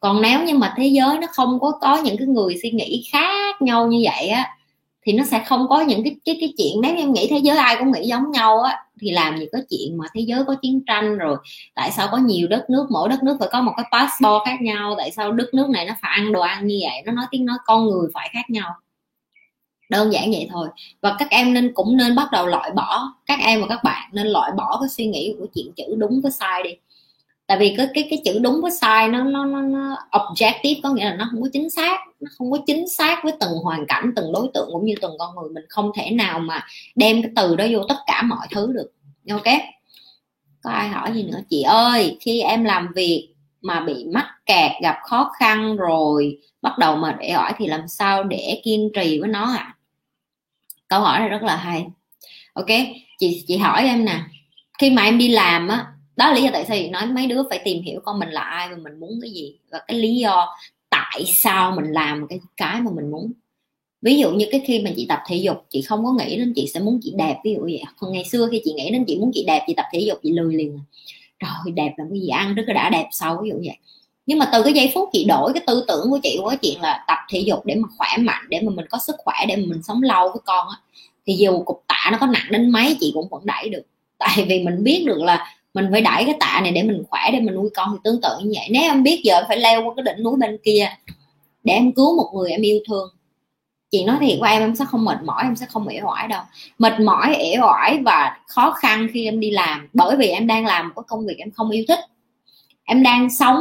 Còn nếu như mà thế giới nó không có có những cái người suy nghĩ khác nhau như vậy á, thì nó sẽ không có những cái cái cái chuyện nếu em nghĩ thế giới ai cũng nghĩ giống nhau á, thì làm gì có chuyện mà thế giới có chiến tranh rồi, tại sao có nhiều đất nước, mỗi đất nước phải có một cái passport khác nhau, tại sao đất nước này nó phải ăn đồ ăn như vậy, nó nói tiếng nói con người phải khác nhau đơn giản vậy thôi. Và các em nên cũng nên bắt đầu loại bỏ các em và các bạn nên loại bỏ cái suy nghĩ của chuyện chữ đúng với sai đi. Tại vì cái cái cái chữ đúng với sai nó nó nó, nó objective có nghĩa là nó không có chính xác nó không có chính xác với từng hoàn cảnh từng đối tượng cũng như từng con người. Mình không thể nào mà đem cái từ đó vô tất cả mọi thứ được. Ok? Có ai hỏi gì nữa? Chị ơi khi em làm việc mà bị mắc kẹt gặp khó khăn rồi bắt đầu mà để hỏi thì làm sao để kiên trì với nó ạ à? Câu hỏi này rất là hay. Ok, chị chị hỏi em nè. Khi mà em đi làm á, đó là lý do tại sao chị nói mấy đứa phải tìm hiểu con mình là ai và mình muốn cái gì và cái lý do tại sao mình làm cái cái mà mình muốn. Ví dụ như cái khi mà chị tập thể dục, chị không có nghĩ đến chị sẽ muốn chị đẹp, ví dụ vậy. Còn ngày xưa khi chị nghĩ đến chị muốn chị đẹp, chị tập thể dục, chị lười liền à. rồi đẹp là cái gì? Ăn rất là đã đẹp sau ví dụ vậy nhưng mà từ cái giây phút chị đổi cái tư tưởng của chị với chuyện là tập thể dục để mà khỏe mạnh, để mà mình có sức khỏe, để mà mình sống lâu với con á, thì dù cục tạ nó có nặng đến mấy chị cũng vẫn đẩy được. [LAUGHS] Tại vì mình biết được là mình phải đẩy cái tạ này để mình khỏe, để mình nuôi con. Thì tương tự như vậy. Nếu em biết giờ em phải leo qua cái đỉnh núi bên kia để em cứu một người em yêu thương, chị nói thiệt với em em sẽ không mệt mỏi, em sẽ không ỉa oải đâu. Mệt mỏi ỉa oải và khó khăn khi em đi làm. Bởi vì em đang làm một công việc em không yêu thích. Em đang sống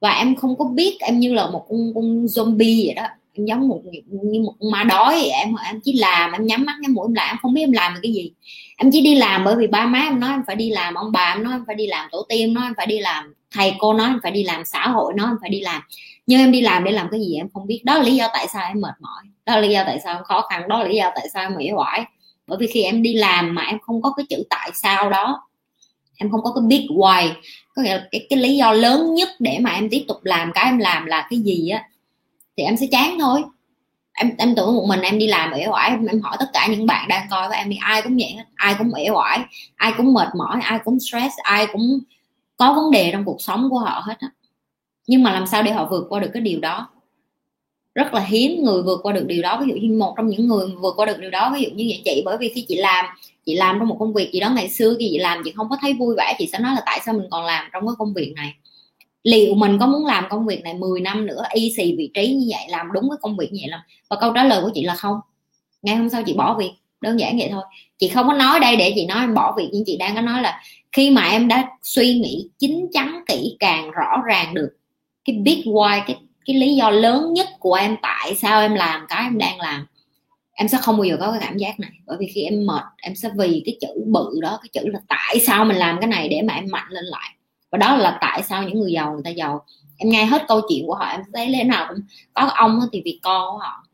và em không có biết em như là một con, con zombie vậy đó. Em giống một như một ma đói vậy. Em em chỉ làm em nhắm mắt nhắm mũi em làm. Em không biết em làm cái gì. Em chỉ đi làm bởi vì ba má em nói em phải đi làm ông bà em nói em phải đi làm tổ tiên nói em phải đi làm thầy cô nói em phải đi làm xã hội nói em phải đi làm. Nhưng em đi làm để làm cái gì em không biết. Đó là lý do tại sao em mệt mỏi. Đó là lý do tại sao em khó khăn. Đó là lý do tại sao em mỉa oải. Bởi vì khi em đi làm mà em không có cái chữ tại sao đó em không có cái big why có nghĩa là cái, cái lý do lớn nhất để mà em tiếp tục làm cái em làm là cái gì á thì em sẽ chán thôi. Em em tưởng một mình em đi làm ỉa oải em, em hỏi tất cả những bạn đang coi với em thì ai cũng vậy ai cũng ỉa oải ai cũng mệt mỏi ai cũng stress ai cũng có vấn đề trong cuộc sống của họ hết á. Nhưng mà làm sao để họ vượt qua được cái điều đó? Rất là hiếm người vượt qua được điều đó. Ví dụ như một trong những người vượt qua được điều đó ví dụ như vậy chị bởi vì khi chị làm chị làm trong một công việc gì đó ngày xưa thì chị làm, chị không có thấy vui vẻ, chị sẽ nói là tại sao mình còn làm trong cái công việc này. Liệu mình có muốn làm công việc này 10 năm nữa, y xì vị trí như vậy, làm đúng cái công việc như vậy làm và câu trả lời của chị là không. Ngày hôm sau chị bỏ việc, đơn giản vậy thôi. Chị không có nói đây để chị nói em bỏ việc, nhưng chị đang có nói là khi mà em đã suy nghĩ chín chắn kỹ càng rõ ràng được cái big why, cái cái lý do lớn nhất của em, tại sao em làm cái em đang làm em sẽ không bao giờ có cái cảm giác này. Bởi vì khi em mệt, em sẽ vì cái chữ bự đó, cái chữ là tại sao mình làm cái này để mà em mạnh lên lại. Và đó là tại sao những người giàu, người ta giàu. Em nghe hết câu chuyện của họ, em thấy lẽ nào cũng có ông thì vì con của họ.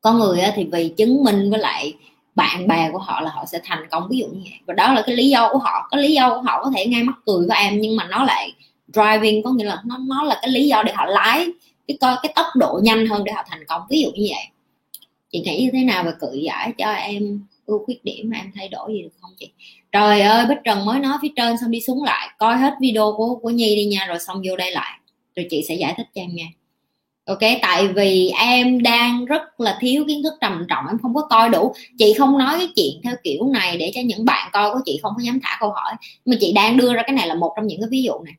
Có người thì vì chứng minh với lại bạn bè của họ là họ sẽ thành công. Ví dụ như vậy. Và đó là cái lý do của họ. Cái lý do của họ có thể ngay mắc cười với em, nhưng mà nó lại driving, có nghĩa là nó nó là cái lý do để họ lái cái cái tốc độ nhanh hơn để họ thành công. Ví dụ như vậy chị nghĩ như thế nào về cự giải cho em ưu khuyết điểm mà em thay đổi gì được không chị? Trời ơi, bích trần mới nói phía trên xong đi xuống lại, coi hết video của của nhi đi nha, rồi xong vô đây lại. Rồi chị sẽ giải thích cho em nha ok, tại vì em đang rất là thiếu kiến thức trầm trọng, em không có coi đủ. Chị không nói cái chuyện theo kiểu này để cho những bạn coi của chị không có dám thả câu hỏi. Mà chị đang đưa ra cái này là một trong những cái ví dụ này.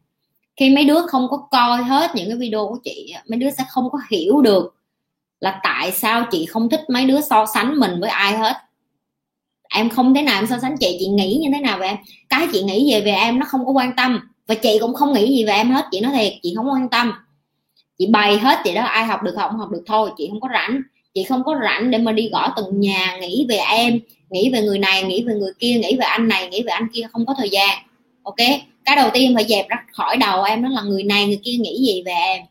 Khi mấy đứa không có coi hết những cái video của chị mấy đứa sẽ không có hiểu được là tại sao chị không thích mấy đứa so sánh mình với ai hết? Em không thể nào em so sánh chị chị nghĩ như thế nào về em? Cái chị nghĩ về về em nó không có quan tâm và chị cũng không nghĩ gì về em hết, chị nói thiệt, chị không quan tâm. Chị bày hết chị đó, ai học được học không học được thôi, chị không có rảnh. Chị không có rảnh để mà đi gõ từng nhà, nghĩ về em, nghĩ về người này, nghĩ về người kia, nghĩ về anh này, nghĩ về anh kia, không có thời gian. Ok? Cái đầu tiên phải dẹp ra khỏi đầu em, đó là người này, người kia nghĩ gì về em?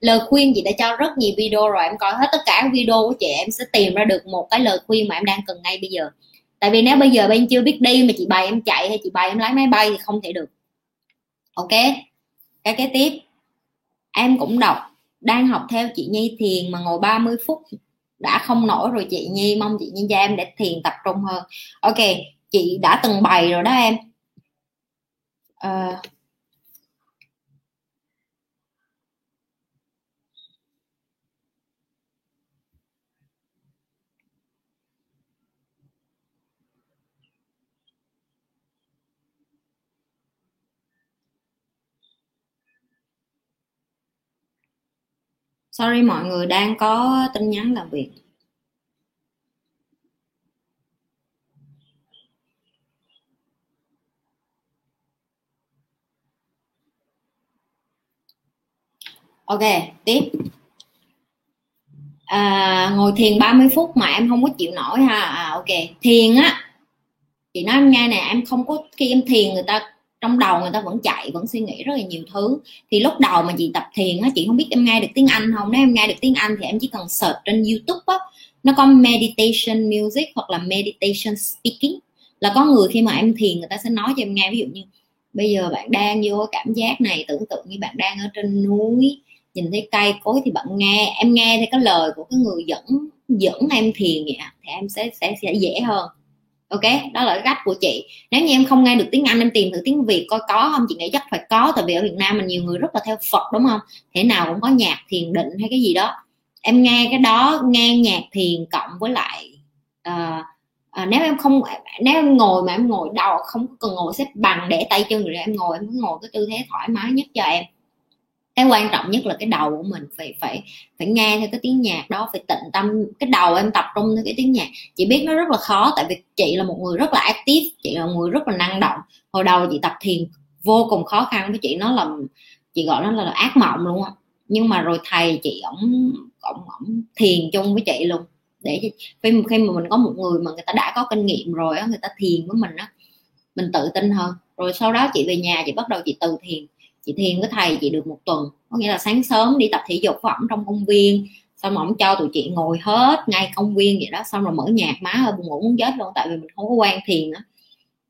Lời khuyên chị đã cho rất nhiều video rồi em coi hết tất cả video của chị em sẽ tìm ra được một cái lời khuyên mà em đang cần ngay bây giờ. Tại vì nếu bây giờ bên chưa biết đi mà chị bày em chạy hay chị bày em lái máy bay thì không thể được. Ok? Cái kế tiếp. Em cũng đọc đang học theo chị Nhi Thiền mà ngồi 30 phút đã không nổi rồi chị nhi mong chị nhi cho em để thiền tập trung hơn. Ok chị đã từng bày rồi đó em. Uh, sorry mọi người đang có tin nhắn làm việc. Ok tiếp. À, ngồi thiền 30 phút mà em không có chịu nổi ha. À, ok. Thiền á chị nói em nghe nè em không có khi em thiền người ta trong đầu người ta vẫn chạy, vẫn suy nghĩ rất là nhiều thứ. Thì lúc đầu mà chị tập thiền á, chị không biết em nghe được tiếng anh không? Nếu em nghe được tiếng anh thì em chỉ cần search trên youtube á, nó có meditation music hoặc là meditation speaking. Là có người khi mà em thiền người ta sẽ nói cho em nghe, ví dụ như, bây giờ bạn đang vô cảm giác này, tưởng tượng như bạn đang ở trên núi, nhìn thấy cây cối thì bạn nghe. Em nghe theo cái lời của cái người dẫn dẫn em thiền vậy thì em sẽ sẽ sẽ dễ hơn ok đó là cách của chị. Nếu như em không nghe được tiếng anh em tìm thử tiếng việt coi có không? Chị nghĩ chắc phải có tại vì ở việt nam mình nhiều người rất là theo phật đúng không? Thế nào cũng có nhạc thiền định hay cái gì đó. Em nghe cái đó nghe nhạc thiền cộng với lại uh, à, nếu em không nếu em ngồi mà em ngồi đầu không cần ngồi xếp bằng để tay chân rồi em ngồi em cứ ngồi cái tư thế thoải mái nhất cho em cái quan trọng nhất là cái đầu của mình phải phải phải nghe theo cái tiếng nhạc đó phải tịnh tâm. Cái đầu em tập trung theo cái tiếng nhạc. Chị biết nó rất là khó tại vì chị là một người rất là active chị là một người rất là năng động. Hồi đầu chị tập thiền vô cùng khó khăn với chị nó là chị gọi nó là, là ác mộng luôn á. Nhưng mà rồi thầy chị ổng ổng ổng thiền chung với chị luôn. Để khi khi mà mình có một người mà người ta đã có kinh nghiệm rồi á người ta thiền với mình á mình tự tin hơn. Rồi sau đó chị về nhà chị bắt đầu chị từ thiền chị thiền với thầy chị được một tuần có nghĩa là sáng sớm đi tập thể dục với ổng trong công viên xong ổng cho tụi chị ngồi hết ngay công viên vậy đó xong rồi mở nhạc má hơi buồn ngủ muốn chết luôn tại vì mình không có quen thiền á.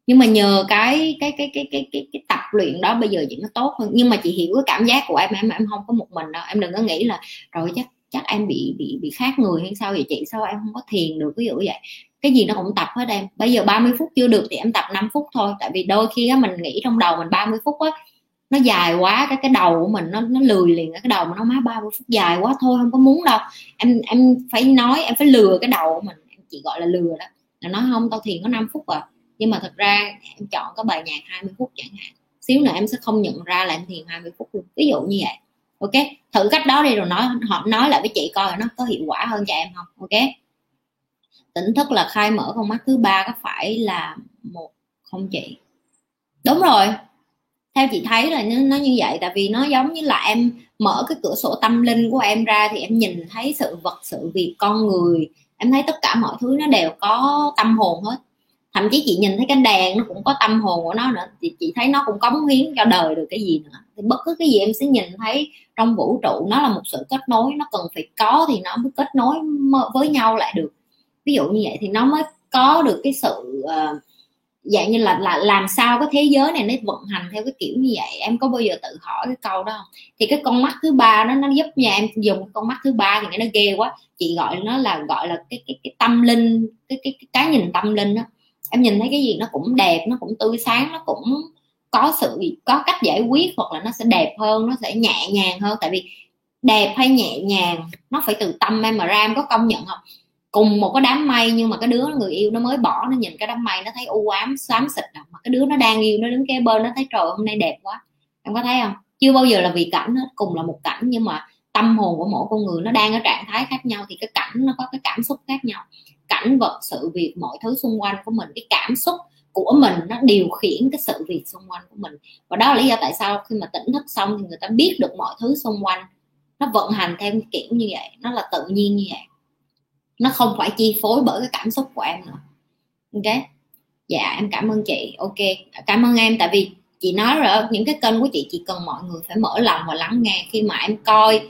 Nhưng mà nhờ cái cái cái cái cái cái, cái tập luyện đó bây giờ chị nó tốt hơn. Nhưng mà chị hiểu cái cảm giác của em em em không có một mình đâu. Em đừng có nghĩ là rồi chắc chắc em bị bị bị khác người hay sao vậy chị? Sao em không có thiền được? Ví dụ vậy. Cái gì nó cũng tập hết em. Bây giờ 30 phút chưa được thì em tập 5 phút thôi. Tại vì đôi khi á mình nghĩ trong đầu mình 30 phút á nó dài quá, cái cái đầu của mình nó nó lười liền, cái đầu mà nó má ba phút dài quá thôi, không có muốn đâu. Em em phải nói, em phải lừa cái đầu của mình, em chỉ gọi là lừa đó. Là nói không, tao thiền có 5 phút à nhưng mà thật ra em chọn cái bài nhạc 20 phút chẳng hạn. Xíu nữa em sẽ không nhận ra là em thiền 20 phút luôn. Ví dụ như vậy, ok? Thử cách đó đi rồi nói, họ nói lại với chị coi nó có hiệu quả hơn cho em không, ok? Tỉnh thức là khai mở con mắt thứ ba có phải là một không chị? Đúng rồi theo chị thấy là nó, nó như vậy tại vì nó giống như là em mở cái cửa sổ tâm linh của em ra thì em nhìn thấy sự vật sự việc con người. Em thấy tất cả mọi thứ nó đều có tâm hồn hết. Thậm chí chị nhìn thấy cái đèn nó cũng có tâm hồn của nó nữa thì chị thấy nó cũng cống hiến cho đời được cái gì nữa. Thì bất cứ cái gì em sẽ nhìn thấy trong vũ trụ nó là một sự kết nối nó cần phải có thì nó mới kết nối với nhau lại được. Ví dụ như vậy thì nó mới có được cái sự uh, dạng như là là làm sao cái thế giới này nó vận hành theo cái kiểu như vậy? Em có bao giờ tự hỏi cái câu đó không? Thì cái con mắt thứ ba nó nó giúp nhà em dùng con mắt thứ ba thì nó ghê quá. Chị gọi nó là gọi là cái cái, cái tâm linh cái, cái cái cái nhìn tâm linh đó. Em nhìn thấy cái gì nó cũng đẹp nó cũng tươi sáng nó cũng có sự có cách giải quyết hoặc là nó sẽ đẹp hơn nó sẽ nhẹ nhàng hơn. Tại vì đẹp hay nhẹ nhàng nó phải từ tâm em mà ra em có công nhận không? Cùng một cái đám mây, nhưng mà cái đứa người yêu nó mới bỏ, nó nhìn cái đám mây, nó thấy u ám, xám xịt à. mà cái đứa nó đang yêu, nó đứng kế bên, nó thấy trời, hôm nay đẹp quá. Em có thấy không? Chưa bao giờ là vì cảnh hết, cùng là một cảnh, nhưng mà tâm hồn của mỗi con người nó đang ở trạng thái khác nhau, thì cái cảnh nó có cái cảm xúc khác nhau. Cảnh, vật, sự, việc, mọi thứ xung quanh của mình, cái cảm xúc của mình nó điều khiển cái sự việc xung quanh của mình. Và đó là lý do tại sao khi mà tỉnh thức xong thì người ta biết được mọi thứ xung quanh nó vận hành theo kiểu như vậy, nó là tự nhiên như vậy nó không phải chi phối bởi cái cảm xúc của em nữa. Ok? Dạ em cảm ơn chị. Ok. Cảm ơn em, tại vì chị nói rồi những cái kênh của chị chỉ cần mọi người phải mở lòng và lắng nghe. Khi mà em coi,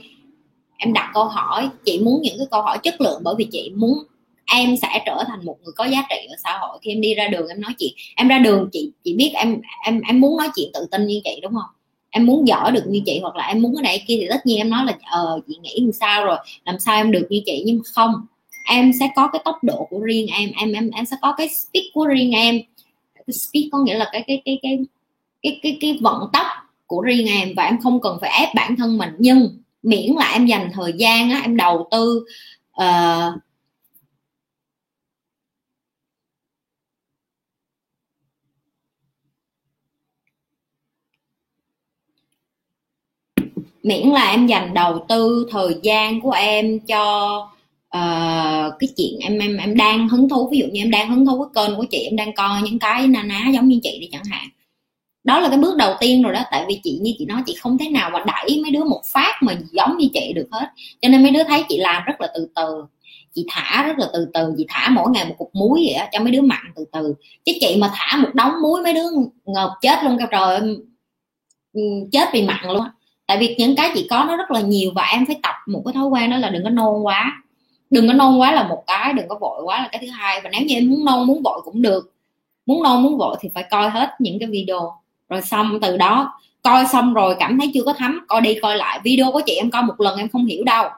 em đặt câu hỏi, chị muốn những cái câu hỏi chất lượng bởi vì chị muốn em sẽ trở thành một người có giá trị ở xã hội. Khi em đi ra đường, em nói chuyện. Em ra đường, chị chị biết em em em muốn nói chuyện tự tin như chị, đúng không? Em muốn giỏi được như chị hoặc là em muốn cái này kia thì tất nhiên em nói là ờ chị nghĩ làm sao rồi? Làm sao em được như chị? Nhưng không em sẽ có cái tốc độ của riêng em em em em sẽ có cái speed của riêng em. Cái speed có nghĩa là cái cái cái cái cái cái cái vận tốc của riêng em và em không cần phải ép bản thân mình. Nhưng miễn là em dành thời gian á, em đầu tư uh, miễn là em dành đầu tư thời gian của em cho uh, cái chuyện em em em đang hứng thú ví dụ như em đang hứng thú với kênh của chị em đang coi những cái na ná giống như chị đi chẳng hạn. Đó là cái bước đầu tiên rồi đó tại vì chị như chị nói chị không thể nào mà đẩy mấy đứa một phát mà giống như chị được hết. Cho nên mấy đứa thấy chị làm rất là từ từ chị thả rất là từ từ chị thả mỗi ngày một cục muối vậy đó, cho mấy đứa mặn từ từ. Chứ chị mà thả một đống muối mấy đứa ngợp chết luôn cao trời chết vì mặn luôn tại vì những cái chị có nó rất là nhiều và em phải tập một cái thói quen đó là đừng có nôn quá đừng có nôn quá là một cái, đừng có vội quá là cái thứ hai. Và nếu như em muốn nôn, muốn vội cũng được. Muốn nôn, muốn vội thì phải coi hết những cái video. Rồi xong, từ đó, coi xong rồi cảm thấy chưa có thấm, coi đi coi lại. Video của chị em coi một lần em không hiểu đâu.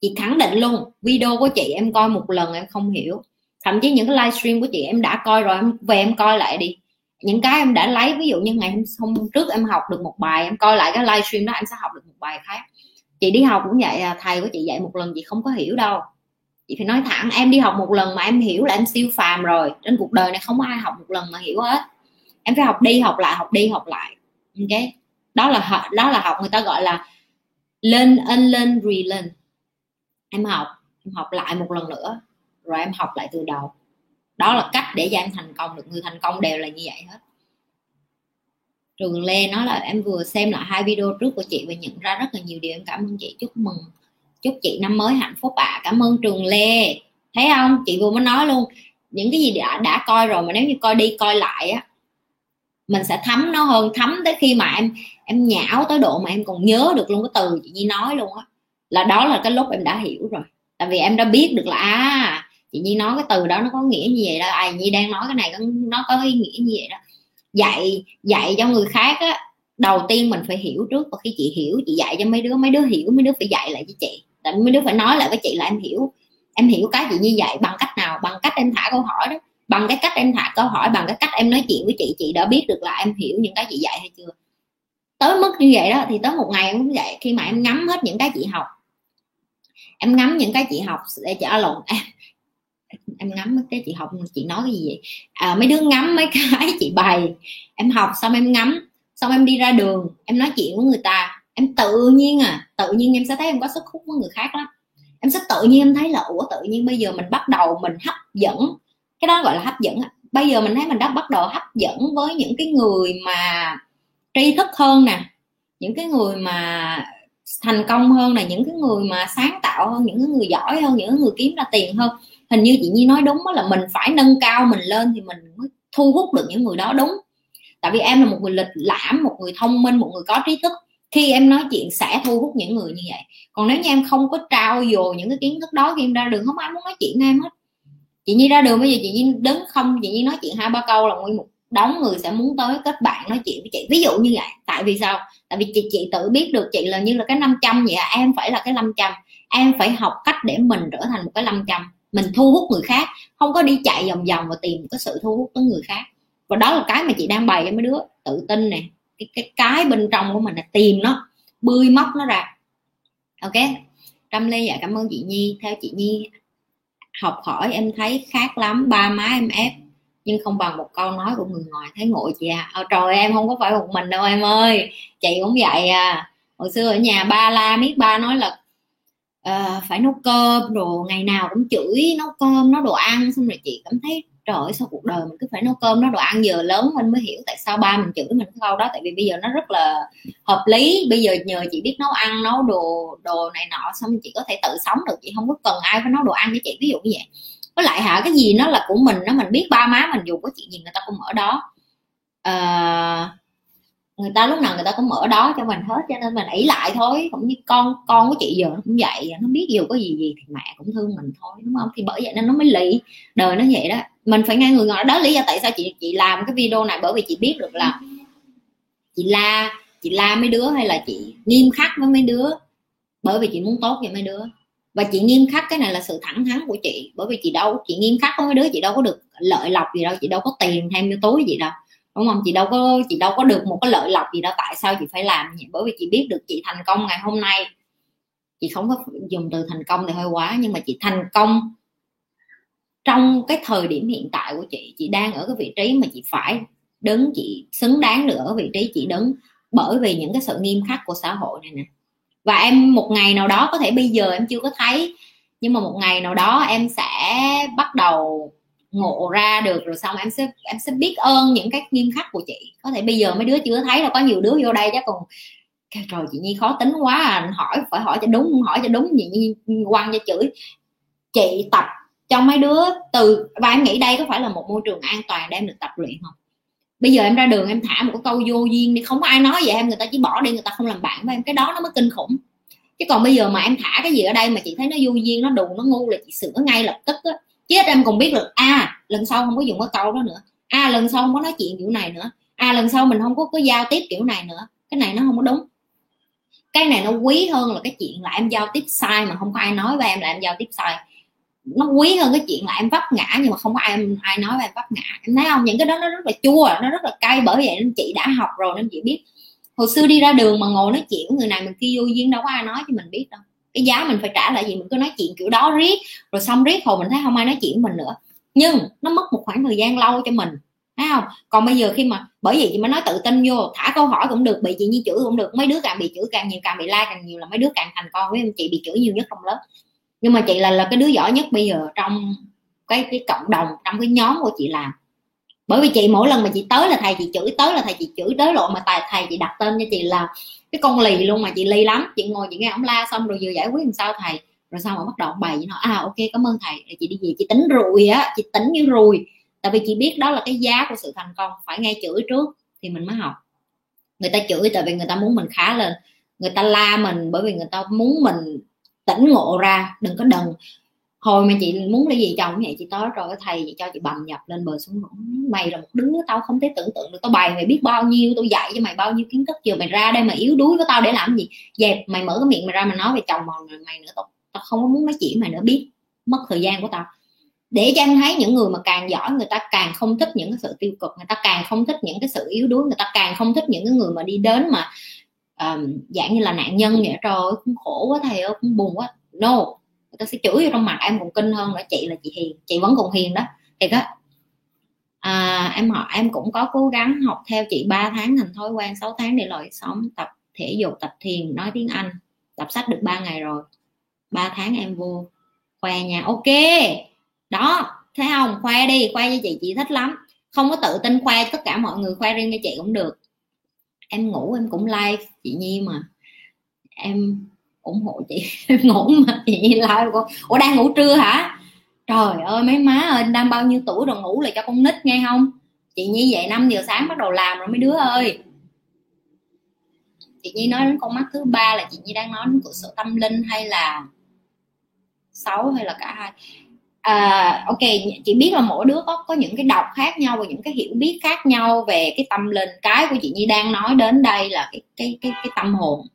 Chị khẳng định luôn, video của chị em coi một lần em không hiểu. Thậm chí những cái livestream của chị em đã coi rồi, em về em coi lại đi. Những cái em đã lấy, ví dụ như ngày hôm trước em học được một bài, em coi lại cái livestream đó, em sẽ học được một bài khác. Chị đi học cũng vậy à, thầy của chị dạy một lần, chị không có hiểu đâu chị phải nói thẳng, em đi học một lần mà em hiểu là em siêu phàm rồi. Trên cuộc đời này không có ai học một lần mà hiểu hết. Em phải học đi, học lại, học đi, học lại. Ok? Đó là học đó là học người ta gọi là lên unlearn, relearn. Em học em học lại một lần nữa, rồi em học lại từ đầu. Đó là cách để cho em thành công được. Người thành công đều là như vậy hết. Trường lê nói là em vừa xem lại hai video trước của chị và nhận ra rất là nhiều điều. Em cảm ơn chị. Chúc mừng chúc chị năm mới hạnh phúc ạ. À. cảm ơn trường lê. Thấy không? Chị vừa mới nói luôn, những cái gì đã đã coi rồi mà nếu như coi đi, coi lại á, mình sẽ thấm nó hơn, thấm tới khi mà em em nhão tới độ mà em còn nhớ được luôn cái từ chị nhi nói luôn á. Là đó là cái lúc em đã hiểu rồi. Tại vì em đã biết được là à chị nhi nói cái từ đó nó có nghĩa như vậy đó. À, Ai nhi đang nói cái này nó có ý nghĩa như vậy đó. Dạy dạy cho người khác á, đầu tiên mình phải hiểu trước. Và khi chị hiểu, chị dạy cho mấy đứa mấy đứa hiểu, mấy đứa phải dạy lại cho chị tại mấy đứa phải nói lại với chị là em hiểu. Em hiểu cái gì như vậy bằng cách nào? Bằng cách em thả câu hỏi đó. Bằng cái cách em thả câu hỏi bằng cái cách em nói chuyện với chị chị đã biết được là em hiểu những cái chị dạy hay chưa. Tới mức như vậy đó thì tới một ngày em cũng vậy khi mà em ngắm hết những cái chị học. Em ngắm những cái chị học để trả lộn em à, em ngắm cái chị học chị nói cái gì vậy? À, mấy đứa ngắm mấy cái chị bày. Em học xong em ngắm xong em đi ra đường em nói chuyện với người ta em tự nhiên à tự nhiên em sẽ thấy em có sức hút với người khác lắm. Em sẽ tự nhiên em thấy là, ủa, tự nhiên bây giờ mình bắt đầu mình hấp dẫn. Cái đó gọi là hấp dẫn bây giờ mình thấy mình đã bắt đầu hấp dẫn với những cái người mà tri thức hơn nè, những cái người mà thành công hơn là những cái người mà sáng tạo hơn, những cái người giỏi hơn, những người kiếm ra tiền hơn. Hình như chị nhi nói đúng đó là mình phải nâng cao mình lên thì mình mới thu hút được những người đó, đúng. Tại vì em là một người lịch lãm, một người thông minh, một người có trí thức khi em nói chuyện sẽ thu hút những người như vậy còn nếu như em không có trao dồi những cái kiến thức đó khi em ra đường không ai muốn nói chuyện em hết. Chị nhi ra đường bây giờ chị nhi đứng không chị nhi nói chuyện hai ba câu là nguyên một đóng người sẽ muốn tới kết bạn nói chuyện với chị. Ví dụ như vậy tại vì sao? Tại vì chị chị tự biết được chị là như là cái 500 vậy à, em phải là cái 500 em phải học cách để mình trở thành một cái 500 mình thu hút người khác không có đi chạy vòng vòng và tìm cái sự thu hút tới người khác. Và đó là cái mà chị đang bày cho mấy đứa tự tin này cái cái cái bên trong của mình là tìm nó bươi móc nó ra. Ok? Trâm lê dạ cảm ơn chị nhi. Theo chị nhi học hỏi em thấy khác lắm ba má em ép nhưng không bằng một câu nói của người ngoài thấy ngộ chị à. Ờ, trời em không có phải một mình đâu em ơi. Chị cũng vậy à. Hồi xưa ở nhà ba la biết ba nói là uh, phải nấu cơm đồ ngày nào cũng chửi nấu cơm nấu đồ ăn xong rồi chị cảm thấy trời ơi sao cuộc đời mình cứ phải nấu cơm nấu đồ ăn giờ lớn mình mới hiểu tại sao ba mình chửi mình cái câu đó tại vì bây giờ nó rất là hợp lý. Bây giờ nhờ chị biết nấu ăn nấu đồ đồ này nọ xong chị có thể tự sống được. Chị không có cần ai phải nấu đồ ăn với chị ví dụ như vậy. Với lại hả cái gì nó là của mình nó mình biết ba má mình dù có chuyện gì người ta cũng ở đó. À, người ta lúc nào người ta cũng ở đó cho mình hết cho nên mình ỷ lại thôi. Cũng như con con của chị giờ nó cũng vậy nó biết dù có gì gì thì mẹ cũng thương mình thôi đúng không? Thì bởi vậy nên nó mới lì. Đời nó vậy đó mình phải nghe người ngồi đó lý do tại sao chị chị làm cái video này, bởi vì chị biết được là chị la chị la mấy đứa hay là chị nghiêm khắc với mấy đứa, bởi vì chị muốn tốt cho mấy đứa. Và chị nghiêm khắc, cái này là sự thẳng thắn của chị, bởi vì chị đâu, chị nghiêm khắc với mấy đứa, chị đâu có được lợi lộc gì đâu, chị đâu có tiền thêm vô túi gì đâu, đúng không? Chị đâu có, chị đâu có được một cái lợi lộc gì đâu, tại sao chị phải làm vậy? Bởi vì chị biết được chị thành công ngày hôm nay. Chị không có dùng từ thành công thì hơi quá, nhưng mà chị thành công trong cái thời điểm hiện tại của chị chị đang ở cái vị trí mà chị phải đứng, chị xứng đáng được ở vị trí chị đứng bởi vì những cái sự nghiêm khắc của xã hội này nè. Và em một ngày nào đó có thể bây giờ em chưa có thấy, nhưng mà một ngày nào đó em sẽ bắt đầu ngộ ra được rồi xong em sẽ em sẽ biết ơn những cái nghiêm khắc của chị. Có thể bây giờ mấy đứa chưa thấy là có nhiều đứa vô đây chắc còn trời, chị nhi khó tính quá à hỏi, phải hỏi cho đúng, hỏi cho đúng gì nhi quăng cho chửi. Chị tập cho mấy đứa, từ và em nghĩ đây có phải là một môi trường an toàn để em được tập luyện không? Bây giờ em ra đường em thả một cái câu vô duyên đi, không có ai nói vậy em, người ta chỉ bỏ đi, người ta không làm bạn với em. Cái đó nó mới kinh khủng. Chứ còn bây giờ mà em thả cái gì ở đây mà chị thấy nó vô duyên, nó đù, nó ngu là chị sửa ngay lập tức á. Chứ em còn biết được à lần sau không có dùng cái câu đó nữa. À lần sau không có nói chuyện kiểu này nữa. À lần sau mình không có có giao tiếp kiểu này nữa. Cái này nó không có đúng. Cái này nó quý hơn là cái chuyện là em giao tiếp sai mà không có ai nói với em là em giao tiếp sai nó quý hơn cái chuyện là em vấp ngã nhưng mà không có ai ai nói là em vấp ngã. Em thấy không? Những cái đó nó rất là chua, nó rất là cay. Bởi vậy nên chị đã học rồi nên chị biết. Hồi xưa đi ra đường mà ngồi nói chuyện, người này mình kia vô duyên đâu có ai nói cho mình biết đâu. Cái giá mình phải trả lại gì mình cứ nói chuyện kiểu đó riết. Rồi xong riết hồi mình thấy không ai nói chuyện mình nữa. Nhưng nó mất một khoảng thời gian lâu cho mình. Thấy không? Còn bây giờ khi mà, bởi vì chị mới nói tự tin vô. Thả câu hỏi cũng được, bị chị như chửi cũng được. Mấy đứa càng bị chửi càng nhiều, càng bị la like càng nhiều là mấy đứa càng thành con với em chị bị chửi nhiều nhất trong lớp nhưng mà chị là là cái đứa giỏi nhất bây giờ trong cái cái cộng đồng, trong cái nhóm của chị làm. Bởi vì chị mỗi lần mà chị tới là thầy chị chửi, tới là thầy chị chửi, tới lộ mà tài, thầy chị đặt tên cho chị là cái con lì luôn mà chị lì lắm. Chị ngồi, chị nghe ông la xong rồi vừa giải quyết làm sao thầy? Rồi sau mà bắt đầu bày nó à ok, cảm ơn thầy. Rồi chị đi về, chị tính rùi á, chị tính như rùi. Tại vì chị biết đó là cái giá của sự thành công, phải nghe chửi trước thì mình mới học. Người ta chửi tại vì người ta muốn mình khá lên. Người ta la mình bởi vì người ta muốn mình tỉnh ngộ ra đừng có đần. Hồi mà chị muốn lấy gì chồng vậy? Chị tới rồi thầy chị cho chị bầm nhập lên bờ xuống mày là một đứa tao không thể tưởng tượng được. Tao bày mày biết bao nhiêu tao dạy cho mày bao nhiêu kiến thức. Giờ mày ra đây mà yếu đuối với tao để làm gì? Dẹp mày mở cái miệng mày ra mày nói về chồng mày, mày nữa. Tao, tao không có muốn nói chuyện mày nữa. Biết mất thời gian của tao. Để cho em thấy những người mà càng giỏi người ta càng không thích những cái sự tiêu cực. Người ta càng không thích những cái sự yếu đuối. Người ta càng không thích những cái người mà đi đến mà um, dạng như là nạn nhân vậy trời ơi cũng khổ quá thầy ơi cũng buồn quá. No người ta sẽ chửi vô trong mặt em còn kinh hơn nữa. Chị là chị hiền chị vẫn còn hiền đó thì đó à, em họ em cũng có cố gắng học theo chị 3 tháng thành thói quen 6 tháng để lội sống tập thể dục tập thiền nói tiếng anh. Tập sách được 3 ngày rồi. 3 tháng em vô khoe nhà ok đó thấy không? Khoe đi khoe cho chị chị thích lắm. Không có tự tin khoe tất cả mọi người khoe riêng cho chị cũng được em ngủ em cũng like chị nhi mà. Em ủng hộ chị. [LAUGHS] Em ngủ mà, chị nhi like cô. Ủa, đang ngủ trưa hả? Trời ơi, mấy má ơi đang bao nhiêu tuổi rồi ngủ lại cho con nít nghe không? Chị nhi dậy 5 giờ sáng bắt đầu làm rồi mấy đứa ơi. Chị nhi nói đến con mắt thứ ba là chị nhi đang nói đến của sổ tâm linh hay là xấu hay là cả hai à, ok chị biết là mỗi đứa có có những cái đọc khác nhau và những cái hiểu biết khác nhau về cái tâm linh. Cái của chị nhi đang nói đến đây là cái cái cái cái tâm hồn.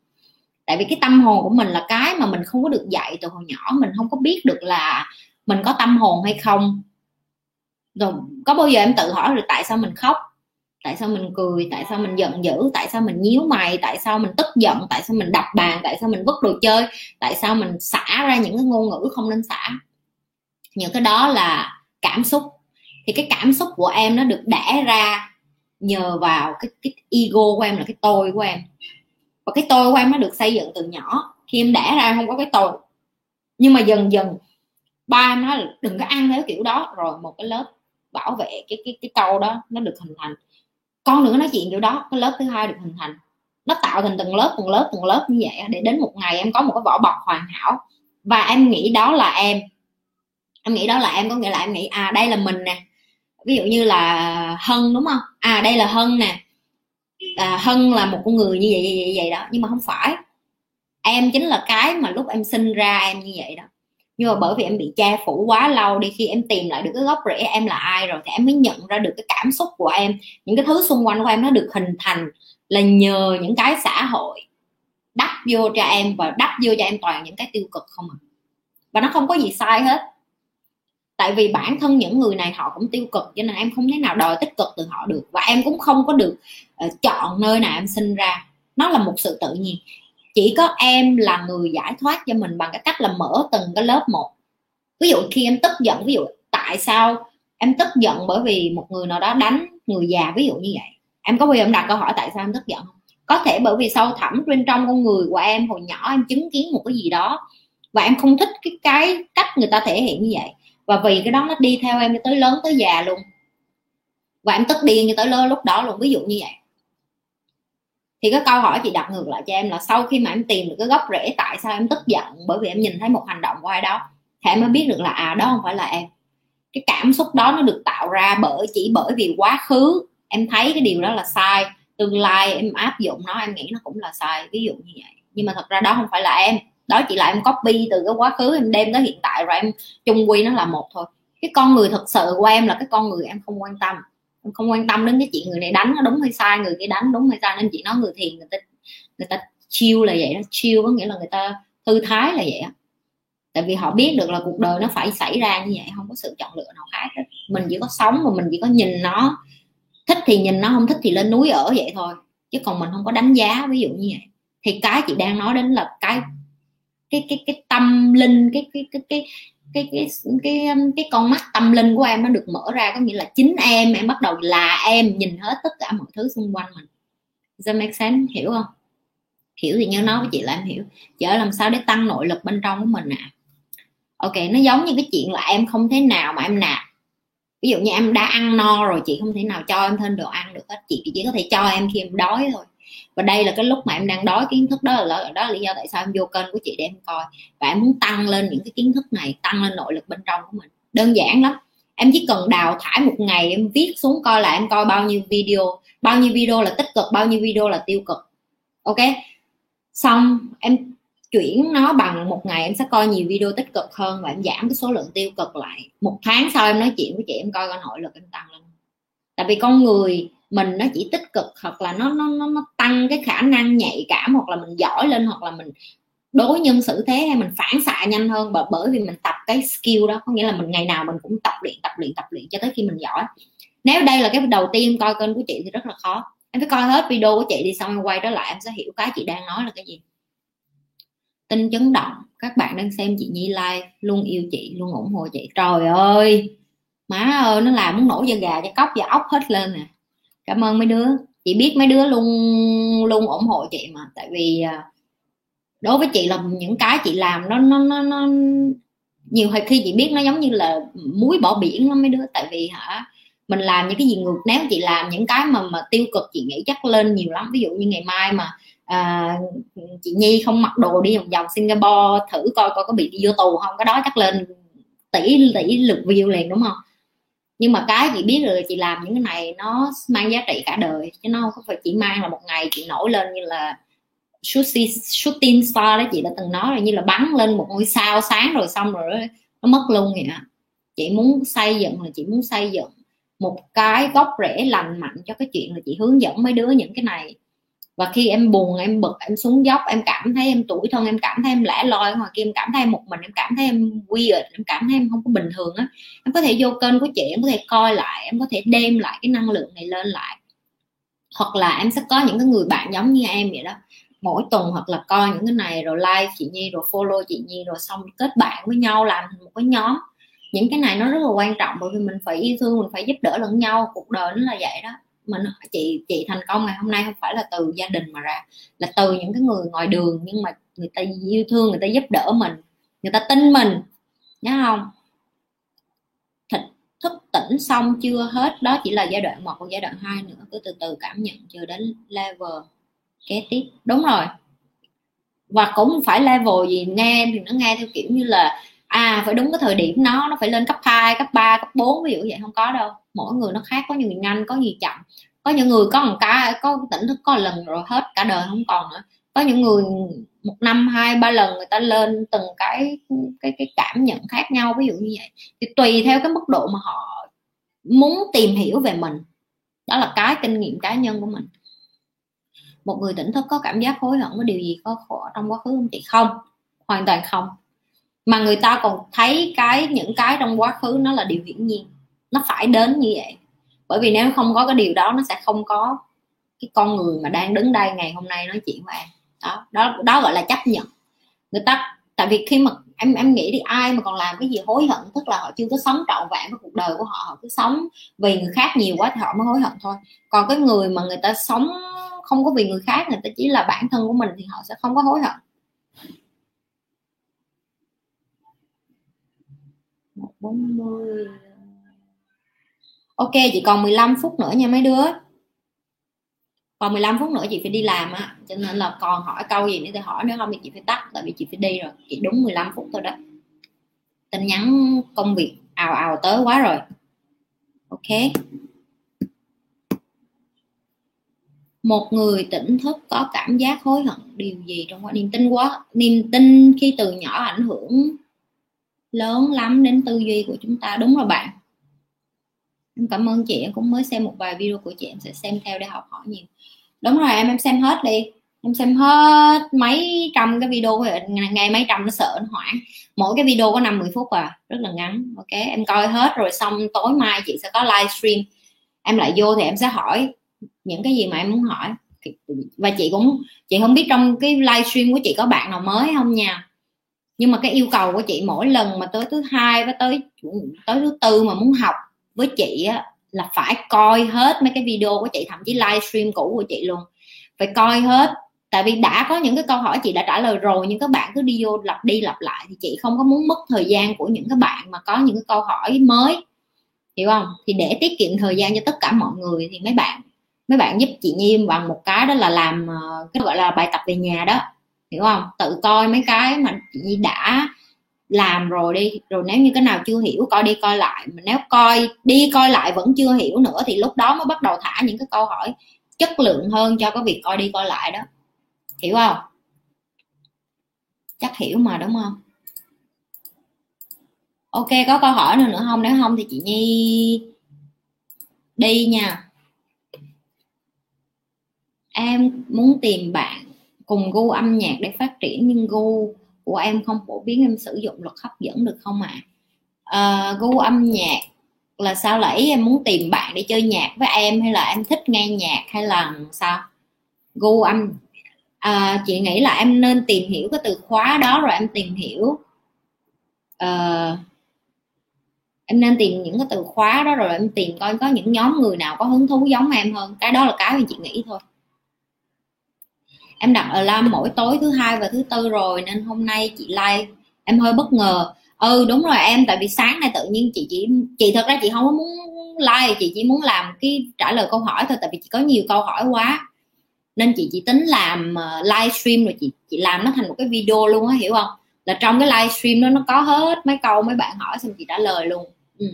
Tại vì cái tâm hồn của mình là cái mà mình không có được dạy từ hồi nhỏ. Mình không có biết được là mình có tâm hồn hay không. Rồi có bao giờ em tự hỏi rồi tại sao mình khóc? Tại sao mình cười? Tại sao mình giận dữ? Tại sao mình nhíu mày? Tại sao mình tức giận? Tại sao mình đập bàn? Tại sao mình vứt đồ chơi? Tại sao mình xả ra những cái ngôn ngữ không nên xả? Những cái đó là cảm xúc. Thì cái cảm xúc của em nó được đẻ ra nhờ vào cái cái ego của em là cái tôi của em. Và cái tôi của em nó được xây dựng từ nhỏ. Khi em đẻ ra không có cái tôi. Nhưng mà dần dần, ba nó đừng có ăn theo kiểu đó. Rồi một cái lớp bảo vệ cái cái cái câu đó nó được hình thành. Con đừng có nói chuyện kiểu đó. Cái lớp thứ hai được hình thành. Nó tạo thành từng lớp từng lớp từng lớp như vậy để đến một ngày em có một cái vỏ bọc hoàn hảo. Và em nghĩ đó là em em nghĩ đó là em có nghĩa là em nghĩ à đây là mình nè. Ví dụ như là hân đúng không? À đây là hân nè. À, hân là một con người như vậy vậy vậy, vậy đó. Nhưng mà không phải. Em chính là cái mà lúc em sinh ra em như vậy đó. Nhưng mà bởi vì em bị che phủ quá lâu đi khi em tìm lại được cái gốc rễ em là ai rồi thì em mới nhận ra được cái cảm xúc của em. Những cái thứ xung quanh của em nó được hình thành là nhờ những cái xã hội đắp vô cho em và đắp vô cho em toàn những cái tiêu cực không à. Và nó không có gì sai hết tại vì bản thân những người này họ cũng tiêu cực cho nên em không thể nào đòi tích cực từ họ được. Và em cũng không có được uh, chọn nơi nào em sinh ra. Nó là một sự tự nhiên. Chỉ có em là người giải thoát cho mình bằng cái cách là mở từng cái lớp một. Ví dụ khi em tức giận ví dụ tại sao em tức giận bởi vì một người nào đó đánh người già ví dụ như vậy. Em có bao giờ em đặt câu hỏi tại sao em tức giận không? Có thể bởi vì sâu thẳm bên trong con người của em hồi nhỏ em chứng kiến một cái gì đó và em không thích cái cái cách người ta thể hiện như vậy và vì cái đó nó đi theo em tới lớn tới già luôn. Và em tức điên như tới lớn lúc đó luôn, ví dụ như vậy. Thì cái câu hỏi chị đặt ngược lại cho em là sau khi mà em tìm được cái gốc rễ, tại sao em tức giận? Bởi vì em nhìn thấy một hành động của ai đó. Thì em mới biết được là à đó không phải là em. Cái cảm xúc đó nó được tạo ra bởi, chỉ bởi vì quá khứ em thấy cái điều đó là sai. Tương lai em áp dụng nó, em nghĩ nó cũng là sai, ví dụ như vậy. Nhưng mà thật ra đó không phải là em đó chỉ là em copy từ cái quá khứ em đem tới hiện tại rồi em chung quy nó là một thôi. Cái con người thật sự của em là cái con người em không quan tâm. Em không quan tâm đến cái chuyện người này đánh nó đúng hay sai, người kia đánh đúng hay sai. Nên chị nói người thiền người ta người ta chiêu là vậy đó. Chiêu có nghĩa là người ta thư thái là vậy á. Tại vì họ biết được là cuộc đời nó phải xảy ra như vậy, không có sự chọn lựa nào khác hết. Mình chỉ có sống mà mình chỉ có nhìn nó. Thích thì nhìn nó, không thích thì lên núi ở vậy thôi. Chứ còn mình không có đánh giá, ví dụ như vậy. Thì cái chị đang nói đến là cái cái cái cái tâm linh, cái cái cái cái cái cái cái um, cái con mắt tâm linh của em nó được mở ra, có nghĩa là chính em em bắt đầu là em, nhìn hết tất cả mọi thứ xung quanh mình. Does that make sense? Hiểu không? Hiểu thì nhớ nói với chị là em hiểu. Chở làm sao để tăng nội lực bên trong của mình à ok, nó giống như cái chuyện là em không thể nào mà em nạp. Ví dụ như em đã ăn no rồi, chị không thể nào cho em thêm đồ ăn được hết. Chị chỉ có thể cho em khi em đói thôi và đây là cái lúc mà em đang đói, kiến thức đó là đó là lý do tại sao em vô kênh của chị để em coi. Và em muốn tăng lên những cái kiến thức này, tăng lên nội lực bên trong của mình. Đơn giản lắm. Em chỉ cần đào thải một ngày, em viết xuống coi là em coi bao nhiêu video. Bao nhiêu video là tích cực, bao nhiêu video là tiêu cực. Ok? Xong, em chuyển nó bằng một ngày em sẽ coi nhiều video tích cực hơn và em giảm cái số lượng tiêu cực lại. Một tháng sau em nói chuyện với chị, em coi coi nội lực em tăng lên. Tại vì con người mình nó chỉ tích cực hoặc là nó nó nó, nó tăng cái khả năng nhạy cảm hoặc là mình giỏi lên hoặc là mình đối nhân xử thế hay mình phản xạ nhanh hơn bởi bởi vì mình tập cái skill đó. Có nghĩa là mình ngày nào mình cũng tập luyện tập luyện tập luyện cho tới khi mình giỏi. Nếu đây là cái đầu tiên coi kênh của chị thì rất là khó. Em phải coi hết video của chị đi xong em quay trở lại em sẽ hiểu cái chị đang nói là cái gì. Tin chấn động. Các bạn đang xem chị Nhi like luôn yêu chị luôn ủng hộ chị. Trời ơi! Má ơi nó làm muốn nổ da gà cho cóc và ốc hết lên nè cảm ơn mấy đứa. Chị biết mấy đứa luôn luôn ủng hộ chị mà. Tại vì à, đối với chị là những cái chị làm nó nó nó, nó nhiều khi chị biết nó giống như là muối bỏ biển lắm mấy đứa. Tại vì hả mình làm những cái gì ngược nếu chị làm những cái mà mà tiêu cực chị nghĩ chắc lên nhiều lắm. Ví dụ như ngày mai mà à, chị Nhi không mặc đồ đi vòng vòng Singapore thử coi coi có bị đi vô tù không? Cái đó chắc lên tỷ tỷ lượt view liền đúng không? Nhưng mà cái chị biết rồi chị làm những cái này nó mang giá trị cả đời chứ nó không phải chỉ mang là một ngày chị nổi lên như là shooting, shooting star đó chị đã từng nói rồi như là bắn lên một ngôi sao sáng rồi xong rồi nó mất luôn vậy chị muốn xây dựng là chị muốn xây dựng một cái gốc rễ lành mạnh cho cái chuyện là chị hướng dẫn mấy đứa những cái này và khi em buồn, em bực, em xuống dốc, em cảm thấy em tuổi thân, em cảm thấy em lẻ loi ngoài kia, em cảm thấy em một mình, em cảm thấy em weird em cảm thấy em không có bình thường á, em có thể vô kênh của chị, em có thể coi lại, em có thể đem lại cái năng lượng này lên lại. Hoặc là em sẽ có những cái người bạn giống như em vậy đó, mỗi tuần hoặc là coi những cái này rồi like chị Nhi, rồi follow chị Nhi, rồi xong kết bạn với nhau, làm một cái nhóm. Những cái này nó rất là quan trọng, bởi vì mình phải yêu thương, mình phải giúp đỡ lẫn nhau, cuộc đời nó là vậy đó mình chị chị thành công ngày hôm nay không phải là từ gia đình mà ra, là từ những cái người ngoài đường nhưng mà người ta yêu thương, người ta giúp đỡ mình, người ta tin mình, nhớ không? Thịt thức tỉnh xong chưa hết, đó chỉ là giai đoạn một còn giai đoạn 2 nữa, cứ từ từ cảm nhận chờ đến level kế tiếp. Đúng rồi. Và cũng phải level gì nghe thì nó nghe theo kiểu như là à phải đúng cái thời điểm nó nó phải lên cấp 2, cấp 3, cấp 4 ví dụ vậy không có đâu. Mỗi người nó khác có người nhanh có người chậm. Có những người có một cái có tỉnh thức có lần rồi hết cả đời không còn nữa. Có những người một năm hai ba lần người ta lên từng cái cái cái cảm nhận khác nhau ví dụ như vậy. Thì tùy theo cái mức độ mà họ muốn tìm hiểu về mình. Đó là cái kinh nghiệm cá nhân của mình. Một người tỉnh thức có cảm giác hối hận với điều gì có khổ trong quá khứ không chị? Không. Hoàn toàn không mà người ta còn thấy cái, những cái trong quá khứ nó là điều hiển nhiên. Nó phải đến như vậy. Bởi vì nếu không có cái điều đó, nó sẽ không có cái con người mà đang đứng đây ngày hôm nay nói chuyện với em. Đó đó đó gọi là chấp nhận. Người ta, tại vì khi mà em em nghĩ đi, ai mà còn làm cái gì hối hận, tức là họ chưa có sống trọn vẹn với cuộc đời của họ họ cứ sống vì người khác nhiều quá thì họ mới hối hận thôi. Còn cái người mà người ta sống không có vì người khác, người ta chỉ là bản thân của mình thì họ sẽ không có hối hận. Một bốn mươi. Ok, chị còn 15 phút nữa nha mấy đứa. Còn 15 phút nữa chị phải đi làm á. Cho nên là còn hỏi câu gì nữa thì hỏi, nếu không thì chị phải tắt, tại vì chị phải đi rồi. Chị đúng 15 phút thôi đó. Tin nhắn công việc ào ào tới quá rồi. Ok. Một người tỉnh thức có cảm giác hối hận, điều gì trong quá? Niềm tin quá, niềm tin khi từ nhỏ ảnh hưởng lớn lắm đến tư duy của chúng ta. Đúng rồi bạn. Em cảm ơn chị, em cũng mới xem một vài video của chị, em sẽ xem theo để học hỏi nhiều. Đúng rồi, em em xem hết đi. Em xem hết mấy trăm cái video, ngày mấy trăm, nó sợ, nó hoảng. Mỗi cái video có năm 10 phút à rất là ngắn, ok? Em coi hết rồi xong tối mai chị sẽ có livestream em lại vô thì em sẽ hỏi những cái gì mà em muốn hỏi. Và chị cũng, chị không biết trong cái livestream của chị có bạn nào mới không nha nhưng mà cái yêu cầu của chị mỗi lần mà tới thứ hai với tới tới thứ tư mà muốn học với chị á, là phải coi hết mấy cái video của chị, thậm chí livestream cũ của chị luôn. Phải coi hết. Tại vì đã có những cái câu hỏi chị đã trả lời rồi, nhưng các bạn cứ đi vô lặp đi lặp lại thì chị không có muốn mất thời gian của những các bạn mà có những cái câu hỏi mới. Hiểu không? Thì để tiết kiệm thời gian cho tất cả mọi người thì mấy bạn mấy bạn giúp chị Nhiêm bằng một cái đó là làm ờ, cái gọi là bài tập về nhà đó hiểu không? Tự coi mấy cái mà chị đã làm rồi đi. Rồi nếu như cái nào chưa hiểu, coi đi coi lại. Mà nếu coi, đi coi lại vẫn chưa hiểu nữa thì lúc đó mới bắt đầu thả những cái câu hỏi chất lượng hơn cho cái việc coi đi coi lại đó. Hiểu không? Chắc hiểu mà, đúng không? Ok, có câu hỏi nào nữa không? Nếu không thì chị nhi đi nha. Em muốn tìm bạn cùng gu âm nhạc để phát triển nhưng gu của em không phổ biến em sử dụng luật hấp dẫn được không ạ? À? à, gu âm nhạc là sao lấy em muốn tìm bạn để chơi nhạc với em hay là em thích nghe nhạc hay là sao? Gu âm à, chị nghĩ là em nên tìm hiểu cái từ khóa đó rồi em tìm hiểu. Uh, em nên tìm những cái từ khóa đó rồi em tìm coi có những nhóm người nào có hứng thú giống em hơn. Cái đó là cái mà chị nghĩ thôi em đặt alarm mỗi tối thứ hai và thứ tư rồi nên hôm nay chị like em hơi bất ngờ. Ừ đúng rồi em tại vì sáng nay tự nhiên chị chỉ chị thật ra chị không có muốn like chị chỉ muốn làm cái trả lời câu hỏi thôi tại vì chị có nhiều câu hỏi quá. Nên chị chỉ tính làm ờ, uh, livestream rồi chị chị làm nó thành một cái video luôn á hiểu không? Là trong cái livestream đó nó có hết mấy câu mấy bạn hỏi xong chị trả lời luôn. Ừ.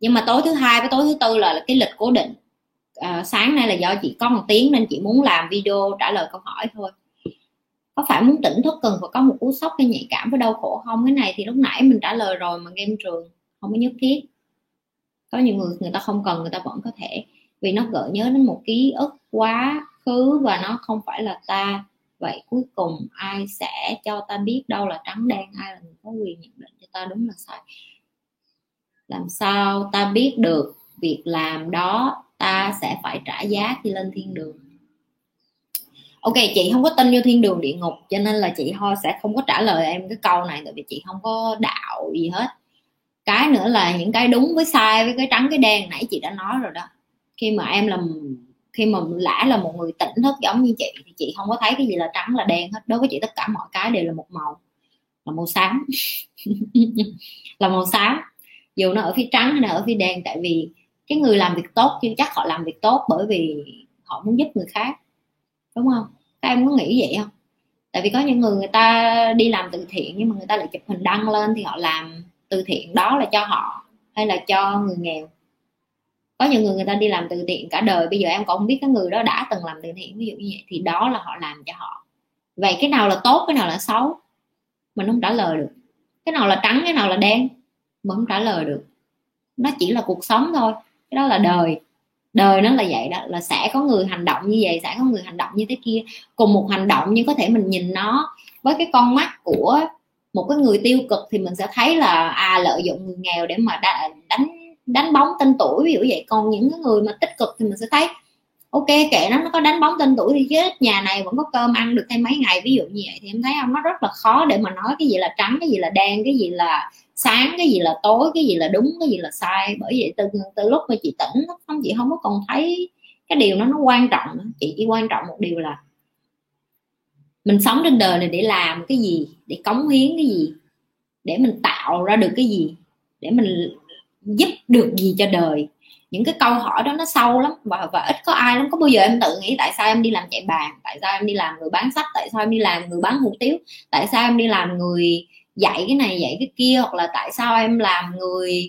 nhưng mà tối thứ hai với tối thứ tư là, là cái lịch cố định à, sáng nay là do chị có một tiếng nên chị muốn làm video trả lời câu hỏi thôi. Có phải muốn tỉnh thức cần phải có một cú sốc hay nhạy cảm với đau khổ không? Cái này thì lúc nãy mình trả lời rồi mà game trường không có nhất thiết. Có những người người ta không cần người ta vẫn có thể. Vì nó gợi nhớ đến một ký ức quá khứ và nó không phải là ta. Vậy cuối cùng ai sẽ cho ta biết đâu là trắng đen ai là người có quyền nhận định cho ta? Đúng là sai. Làm sao ta biết được? Việc làm đó, ta sẽ phải trả giá khi lên thiên đường. Ok, chị không có tin vô thiên đường địa ngục, cho nên là chị ho sẽ không có trả lời em cái câu này, tại vì chị không có đạo gì hết. Cái nữa là những cái đúng với sai với cái trắng cái đen, nãy chị đã nói rồi đó. Khi mà em làm, khi mà lã là một người tỉnh thức giống như chị, thì chị không có thấy cái gì là trắng là đen hết. Đối với chị, tất cả mọi cái đều là một màu, là màu xám. [LAUGHS] Là màu xám. Dù nó ở phía trắng hay là ở phía đen, tại vì cái người làm việc tốt chưa chắc họ làm việc tốt bởi vì họ muốn giúp người khác, đúng không? Các em có nghĩ vậy không? Tại vì có những người người ta đi làm từ thiện nhưng mà người ta lại chụp hình đăng lên thì họ làm từ thiện, đó là cho họ hay là cho người nghèo? Có những người người ta đi làm từ thiện cả đời, bây giờ em còn không biết cái người đó đã từng làm từ thiện, ví dụ như vậy, thì đó là họ làm cho họ. Vậy cái nào là tốt, cái nào là xấu? Mình không trả lời được. Cái nào là trắng, cái nào là đen? Mình không trả lời được. Nó chỉ là cuộc sống thôi cái đó là đời. Đời nó là vậy đó, là sẽ có người hành động như vậy, sẽ có người hành động như thế kia. Cùng một hành động nhưng có thể mình nhìn nó với cái con mắt của một cái người tiêu cực thì mình sẽ thấy là à lợi dụng người nghèo để mà đánh đánh bóng tên tuổi. Ví dụ vậy, còn những cái người mà tích cực thì mình sẽ thấy, ok, kệ nó nó có đánh bóng tên tuổi thì chứ, nhà này vẫn có cơm ăn được thêm mấy ngày. Ví dụ như vậy thì em thấy không, nó rất là khó để mà nói cái gì là trắng, cái gì là đen, cái gì là sáng cái gì là tối, cái gì là đúng, cái gì là sai. Bởi vậy từ từ lúc mà chị tỉnh không chị không có còn thấy cái điều nó nó quan trọng nữa. chị chỉ quan trọng một điều là mình sống trên đời này để làm cái gì, để cống hiến cái gì, để mình tạo ra được cái gì, để mình giúp được gì cho đời. Những cái câu hỏi đó nó sâu lắm và và ít có ai lắm. Có bao giờ em tự nghĩ tại sao em đi làm chạy bàn, tại sao em đi làm người bán sách, tại sao em đi làm người bán hủ tiếu, tại sao em đi làm người dạy cái này dạy cái kia hoặc là tại sao em làm người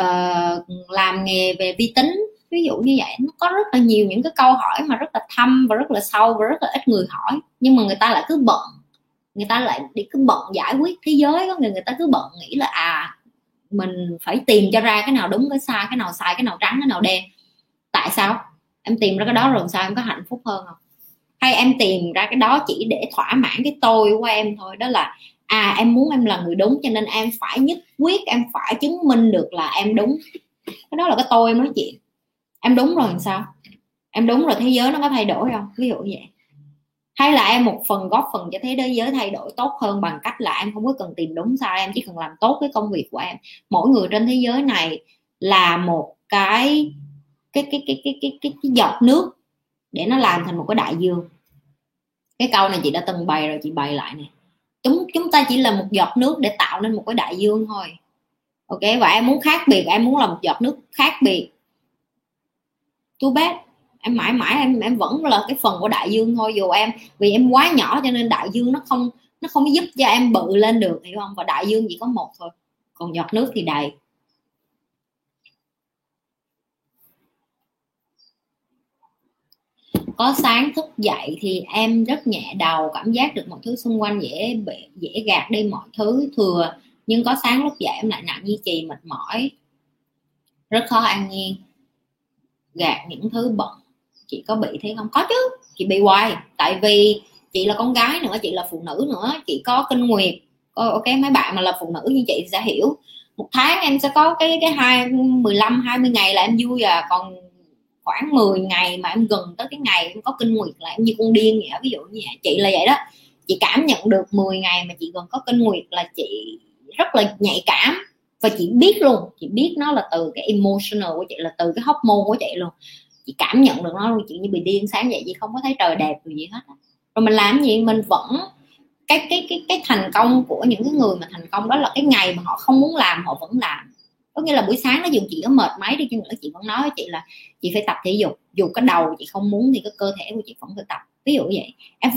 uh, làm nghề về vi tính. Ví dụ như vậy nó có rất là nhiều những cái câu hỏi mà rất là thâm và rất là sâu và rất là ít người hỏi. Nhưng mà người ta lại cứ bận. Người ta lại đi cứ bận giải quyết thế giới có người người ta cứ bận nghĩ là à mình phải tìm cho ra cái nào đúng cái sai cái nào sai cái nào trắng cái nào đen. Tại sao? Em tìm ra cái đó rồi sao em có hạnh phúc hơn không? Hay em tìm ra cái đó chỉ để thỏa mãn cái tôi của em thôi đó là à em muốn em là người đúng cho nên em phải nhất quyết em phải chứng minh được là em đúng. Cái đó là cái tôi em nói chuyện. Em đúng rồi làm sao? Em đúng rồi thế giới nó có thay đổi không? Ví dụ như vậy. Hay là em một phần góp phần cho thế giới thay đổi tốt hơn bằng cách là em không có cần tìm đúng sai em chỉ cần làm tốt cái công việc của em. Mỗi người trên thế giới này là một cái cái cái cái cái cái cái, cái giọt nước để nó làm thành một cái đại dương. Cái câu này chị đã từng bày rồi chị bày lại này chúng chúng ta chỉ là một giọt nước để tạo nên một cái đại dương thôi. Ok, và em muốn khác biệt em muốn là một giọt nước khác biệt. Chú bác, em mãi mãi em em vẫn là cái phần của đại dương thôi, dù em, vì em quá nhỏ cho nên đại dương nó không nó không giúp cho em bự lên được, hiểu không? Và đại dương chỉ có một thôi, còn giọt nước thì đầy. Có sáng thức dậy thì em rất nhẹ đầu, cảm giác được mọi thứ xung quanh dễ dễ gạt đi mọi thứ thừa. Nhưng có sáng lúc dậy em lại nặng duy trì mệt mỏi. Rất khó an nhiên. Gạt những thứ bận. Chị có bị thế không? Có chứ. Chị bị hoài. Tại vì chị là con gái nữa, chị là phụ nữ nữa. Chị có kinh nguyệt. Ok, mấy bạn mà là phụ nữ như chị sẽ hiểu. Một tháng em sẽ có cái cái hai, mười lăm, hai mươi ngày là em vui à. Còn khoảng 10 ngày mà em gần tới cái ngày em có kinh nguyệt là em như con điên vậy ví dụ như vậy. chị là vậy đó. Chị cảm nhận được 10 ngày mà chị gần có kinh nguyệt là chị rất là nhạy cảm. Và chị biết luôn, chị biết nó là từ cái emotional của chị, là từ cái hormone của chị luôn. Chị cảm nhận được nó luôn, chị như bị điên sáng dậy, chị không có thấy trời đẹp gì hết rồi mình làm gì? Mình vẫn, cái cái cái cái thành công của những cái người mà thành công đó là cái ngày mà họ không muốn làm, họ vẫn làm có nghĩa là buổi sáng nó dù chị có mệt máy đi chăng nữa chị vẫn nói với chị là chị phải tập thể dục. Dù cái đầu chị không muốn thì cái cơ thể của chị vẫn phải tập. Ví dụ vậy. Em,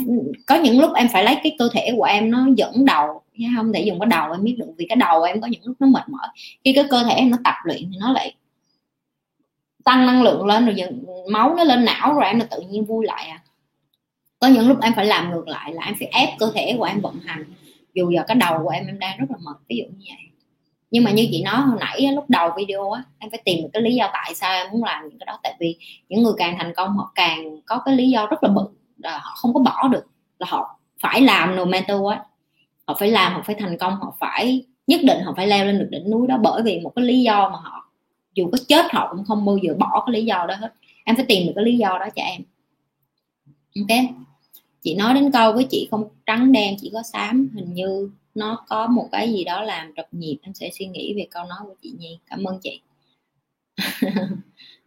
có những lúc em phải lấy cái cơ thể của em nó dẫn đầu, chứ không thể dùng cái đầu em biết được. Vì cái đầu em có những lúc nó mệt mỏi. Khi cái cơ thể em nó tập luyện thì nó lại tăng năng lượng lên, rồi dần máu nó lên não rồi em là tự nhiên vui lại à. Có những lúc em phải làm ngược lại, là em phải ép cơ thể của em vận hành. Dù giờ cái đầu của em em đang rất là mệt, ví dụ như vậy nhưng mà như chị nói hồi nãy lúc đầu video á em phải tìm được cái lý do tại sao em muốn làm những cái đó. Tại vì những người càng thành công họ càng có cái lý do rất là bự là họ không có bỏ được là họ phải làm no matter what. Họ phải làm họ phải thành công họ phải nhất định họ phải leo lên được đỉnh núi đó bởi vì một cái lý do mà họ dù có chết họ cũng không bao giờ bỏ cái lý do đó hết. Em phải tìm được cái lý do đó cho em. Ok? Chị nói đến câu với chị không trắng đen chỉ có xám hình như nó có một cái gì đó làm trật nhịp, em sẽ suy nghĩ về câu nói của chị nhi. Cảm ơn chị. [LAUGHS]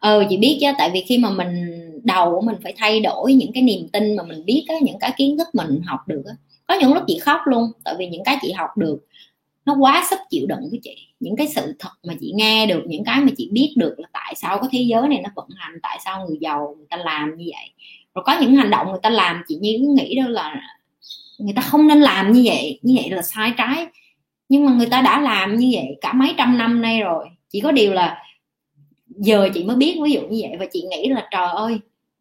Ừ chị biết chứ, tại vì khi mà mình, đầu của mình phải thay đổi những cái niềm tin mà mình biết á, những cái kiến thức mình học được á. Có những lúc chị khóc luôn, tại vì những cái chị học được, nó quá sức chịu đựng của chị. Những cái sự thật mà chị nghe được, những cái mà chị biết được là tại sao cái thế giới này nó vận hành, tại sao người giàu người ta làm như vậy. Rồi có những hành động người ta làm, chị như cứ nghĩ đâu là người ta không nên làm như vậy như vậy là sai trái. Nhưng mà người ta đã làm như vậy cả mấy trăm năm nay rồi, chỉ có điều là giờ chị mới biết ví dụ như vậy. Và chị nghĩ là, trời ơi,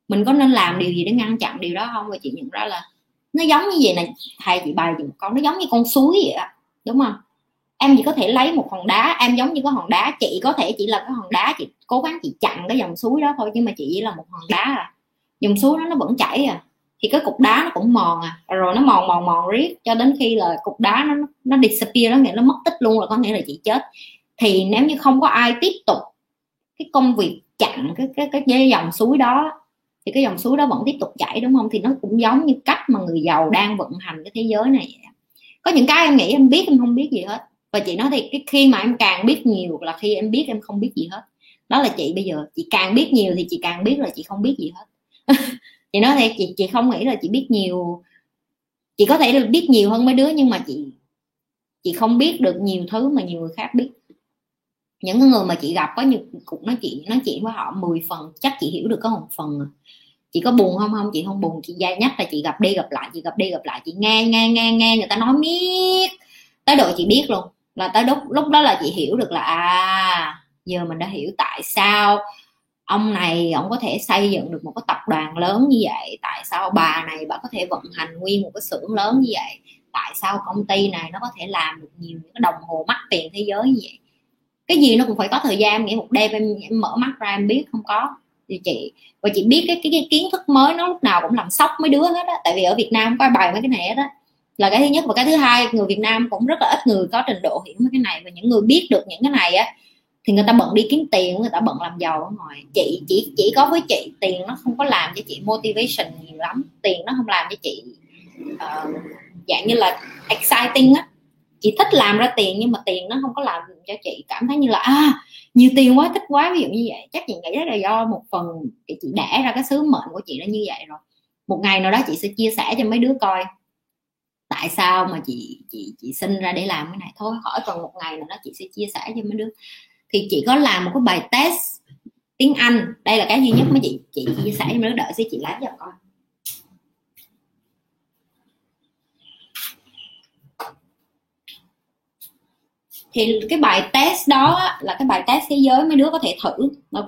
mình có nên làm điều gì để ngăn chặn điều đó không? Và chị nhận ra là nó giống như vậy này thầy chị bài một con nó giống như con suối vậy đó. đúng không? Em chỉ có thể lấy một hòn đá, em giống như cái hòn đá, chị có thể chỉ là cái hòn đá, chị cố gắng chị chặn cái dòng suối đó thôi, nhưng mà chị chỉ là một hòn đá à. Dòng suối đó nó vẫn chảy à thì cái cục đá nó cũng mòn à. Rồi nó mòn mòn mòn riết cho đến khi là cục đá nó nó disappear đó nghĩa nó mất tích luôn là có nghĩa là chị chết. Thì nếu như không có ai tiếp tục cái công việc chặn cái cái cái, cái dòng suối đó thì cái dòng suối đó vẫn tiếp tục chảy đúng không? Thì nó cũng giống như cách mà người giàu đang vận hành cái thế giới này có những cái em nghĩ em biết em không biết gì hết. Và chị nói thì cái khi mà em càng biết nhiều là khi em biết em không biết gì hết. Đó là chị bây giờ chị càng biết nhiều thì chị càng biết là chị không biết gì hết. [LAUGHS] chị nói thì chị chị không nghĩ là chị biết nhiều. Chị có thể được biết nhiều hơn mấy đứa, nhưng mà chị chị không biết được nhiều thứ mà nhiều người khác biết. Những người mà chị gặp có nhiều cuộc nói chuyện nói chuyện với họ 10 phần, chắc chị hiểu được có một phần à. chị có buồn không? Không, chị không buồn. Chị gia nhất là chị gặp đi gặp lại, chị gặp đi gặp lại, chị nghe nghe nghe nghe, người ta nói miết. Tới độ chị biết luôn. Là tới lúc lúc đó là chị hiểu được là à giờ mình đã hiểu tại sao ông này ông có thể xây dựng được một cái tập đoàn lớn như vậy tại sao bà này bà có thể vận hành nguyên một cái xưởng lớn như vậy? Tại sao công ty này nó có thể làm được nhiều những cái đồng hồ mắc tiền thế giới như vậy? Cái gì nó cũng phải có thời gian nghĩa một đêm em, em mở mắt ra em biết không có. Thì chị và chị biết cái, cái cái kiến thức mới nó lúc nào cũng làm sốc mấy đứa hết á tại vì ở Việt Nam có bài mấy cái này hết á. Là cái thứ nhất và cái thứ hai người Việt Nam cũng rất là ít người có trình độ hiểu mấy cái này và những người biết được những cái này á thì người ta bận đi kiếm tiền người ta bận làm giàu ở ngoài. Chị chỉ chỉ có với chị tiền nó không có làm cho chị motivation nhiều lắm. Tiền nó không làm cho chị uh, dạng như là exciting á. Chị thích làm ra tiền nhưng mà tiền nó không có làm cho chị cảm thấy như là à nhiều tiền quá thích quá ví dụ như vậy. Chắc chị nghĩ là do một phần chị đẻ ra cái sứ mệnh của chị nó như vậy rồi. Một ngày nào đó chị sẽ chia sẻ cho mấy đứa coi tại sao mà chị chị chị sinh ra để làm cái này. Thôi khỏi còn một ngày nào đó chị sẽ chia sẻ cho mấy đứa thì chị có làm một cái bài test tiếng Anh. Đây là cái duy nhất mà chị chị chia sẻ, em mấy đứa đợi sẽ chị lái cho coi thì cái bài test đó là cái bài test thế giới mấy đứa có thể thử, ok?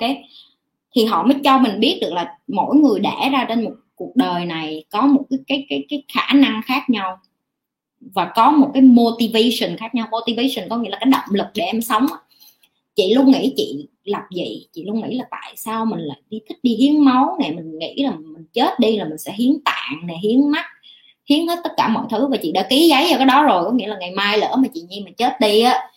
Thì họ mới cho mình biết được là mỗi người đẻ ra trên một cuộc đời này có một cái cái cái cái khả năng khác nhau và có một cái motivation khác nhau. Motivation có nghĩa là cái động lực để em sống chị luôn nghĩ chị lập gì? Chị luôn nghĩ là tại sao mình lại đi thích đi hiến máu này mình nghĩ là mình chết đi là mình sẽ hiến tạng này hiến mắt, hiến hết tất cả mọi thứ và chị đã ký giấy vào cái đó rồi. Có nghĩa là ngày mai lỡ mà chị nhi mà chết đi á,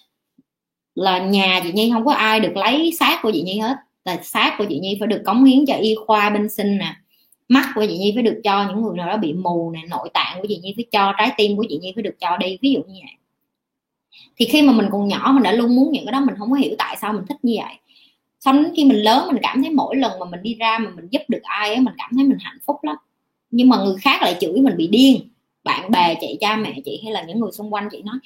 là nhà chị nhi không có ai được lấy xác của chị nhi hết. Là xác của chị nhi phải được cống hiến cho y khoa bên sinh nè. Mắt của chị nhi phải được cho những người nào đó bị mù nè. Nội tạng của chị nhi phải cho, trái tim của chị nhi phải được cho đi. Ví dụ như vậy thì khi mà mình còn nhỏ mình đã luôn muốn những cái đó mình không có hiểu tại sao mình thích như vậy. Xong đến khi mình lớn mình cảm thấy mỗi lần mà mình đi ra mà mình giúp được ai ấy, mình cảm thấy mình hạnh phúc lắm. Nhưng mà người khác lại chửi mình bị điên. Bạn bè chị cha mẹ chị hay là những người xung quanh chị nói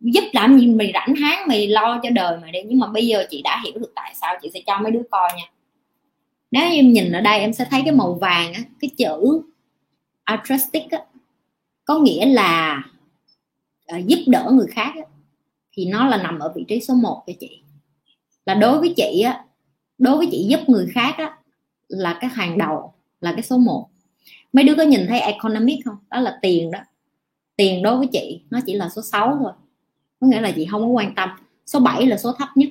giúp làm gì mày rảnh háng mày lo cho đời mày đi. Nhưng mà bây giờ chị đã hiểu được tại sao chị sẽ cho mấy đứa coi nha. Nếu em nhìn ở đây em sẽ thấy cái màu vàng á cái chữ altruistic á. Có nghĩa là uh, giúp đỡ người khác á, thì nó là nằm ở vị trí số 1 cho chị. Là đối với chị á, đối với chị giúp người khác á, là cái hàng đầu, là cái số 1 mấy đứa có nhìn thấy economic không? Đó là tiền đó. Tiền đối với chị, nó chỉ là số 6 thôi. Có nghĩa là chị không có quan tâm. Số 7 là số thấp nhất.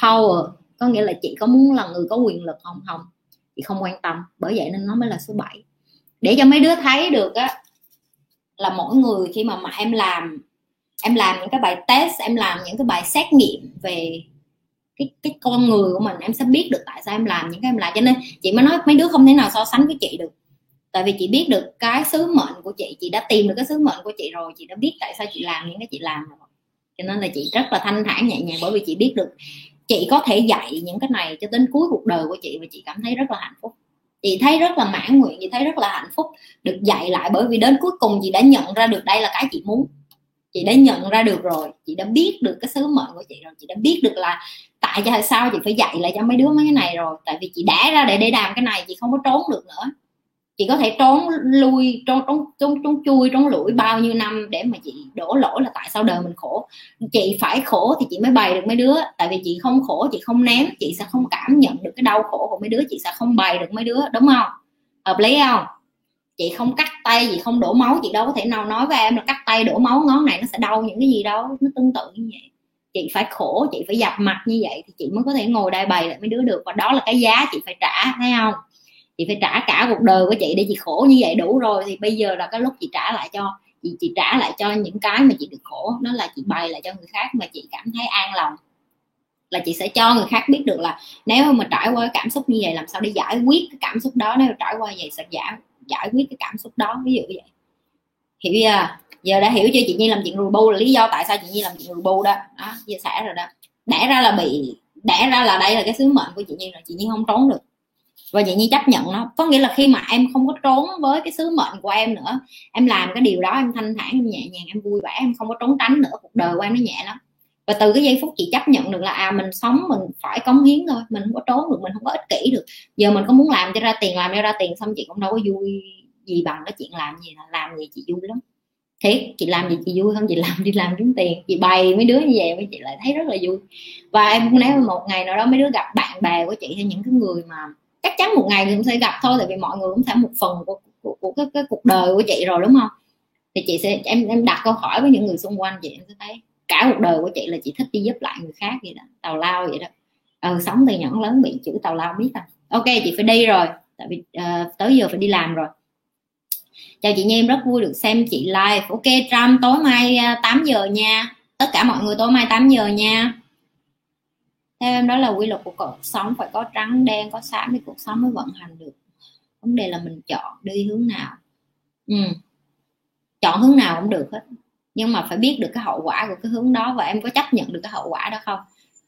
Power, có nghĩa là chị có muốn là người có quyền lực không? Không. Chị không quan tâm. Bởi vậy nên nó mới là số 7 để cho mấy đứa thấy được á, là mỗi người khi mà mà em làm em làm những cái bài test, em làm những cái bài xét nghiệm về cái cái con người của mình, em sẽ biết được tại sao em làm những cái em làm. Cho nên chị mới nói mấy đứa không thể nào so sánh với chị được. Tại vì chị biết được cái sứ mệnh của chị chị đã tìm được cái sứ mệnh của chị rồi, chị đã biết tại sao chị làm những cái chị làm rồi. Cho nên là chị rất là thanh thản, nhẹ nhàng, bởi vì chị biết được chị có thể dạy những cái này cho đến cuối cuộc đời của chị và chị cảm thấy rất là hạnh phúc. Chị thấy rất là mãn nguyện, chị thấy rất là hạnh phúc được dạy lại bởi vì đến cuối cùng chị đã nhận ra được đây là cái chị muốn chị đã nhận ra được rồi, chị đã biết được cái sứ mệnh của chị rồi, chị đã biết được là tại sao chị phải dạy lại cho mấy đứa mấy cái này rồi. Tại vì chị đã ra để để làm cái này, chị không có trốn được nữa. Chị có thể trốn lui, trốn trốn trốn trốn chui, trốn lủi bao nhiêu năm để mà chị đổ lỗi là tại sao đời mình khổ. Chị phải khổ thì chị mới bày được mấy đứa. Tại vì chị không khổ, chị không ném chị sẽ không cảm nhận được cái đau khổ của mấy đứa, chị sẽ không bày được mấy đứa. Đúng không? Hợp lý không? Chị không cắt tay, chị không đổ máu, chị đâu có thể nào nói với em là cắt tay, đổ máu, ngón này nó sẽ đau những cái gì đâu, nó tương tự như vậy. Chị phải khổ, chị phải dập mặt như vậy thì chị mới có thể ngồi đây bày lại mấy đứa được. Và đó là cái giá chị phải trả, thấy không? Chị phải trả cả cuộc đời của chị để chị khổ như vậy đủ rồi. Thì bây giờ là cái lúc chị trả lại cho, chị chị trả lại cho những cái mà chị được khổ. Đó là chị bày lại cho người khác mà chị cảm thấy an lòng. Là chị sẽ cho người khác biết được là nếu mà trải qua cảm xúc như vậy, làm sao để giải quyết cái cảm xúc đó? Nếu trải qua vậy, sẽ giải giải quyết cái cảm xúc đó, ví dụ vậy. Hiểu chưa? Giờ đã hiểu chưa? Chị nhi làm chuyện rùi bu là lý do tại sao chị nhi làm chuyện rùi bu đó. Đó, chia sẻ rồi đó. Đẻ ra là bị, đẻ ra là đây là cái sứ mệnh của chị nhi rồi, chị nhi không trốn được. Và chị nhi chấp nhận nó. Có nghĩa là khi mà em không có trốn với cái sứ mệnh của em nữa, em làm cái điều đó, em thanh thản, em nhẹ nhàng, em vui vẻ, em không có trốn tránh nữa, cuộc đời của em nó nhẹ lắm và từ cái giây phút chị chấp nhận được là à mình sống mình phải cống hiến thôi mình không có trốn được mình không có ích kỷ được. Giờ mình có muốn làm cho ra tiền làm cho ra tiền xong chị cũng đâu có vui gì bằng cái chuyện làm gì là làm gì chị vui lắm. Thiệt chị làm gì chị vui không? Chị làm đi làm kiếm tiền. Chị bày mấy đứa như vậy với chị lại thấy rất là vui. Và em cũng nói một ngày nào đó mấy đứa gặp bạn bè của chị hay những cái người mà chắc chắn một ngày thì cũng sẽ gặp thôi tại vì mọi người cũng sẽ một phần của, của, của cái, cái cuộc đời của chị rồi đúng không? Thì chị sẽ em em đặt câu hỏi với những người xung quanh chị em sẽ thấy cả cuộc đời của chị là chị thích đi giúp lại người khác vậy đó tào lao vậy đó. Ờ, ừ, sống từ nhỏ lớn bị chữ tào lao biết không à. ok chị phải đi rồi tại vì uh, tới giờ phải đi làm rồi. Chào chị Nhi em rất vui được xem chị live. Ok Trump tối mai ờ, 8 giờ nha. Tất cả mọi người tối mai 8 giờ nha. Theo em đó là quy luật của cuộc sống phải có trắng đen có xám thì cuộc sống mới vận hành được. Vấn đề là mình chọn đi hướng nào. Ừ. chọn hướng nào cũng được hết nhưng mà phải biết được cái hậu quả của cái hướng đó và em có chấp nhận được cái hậu quả đó không?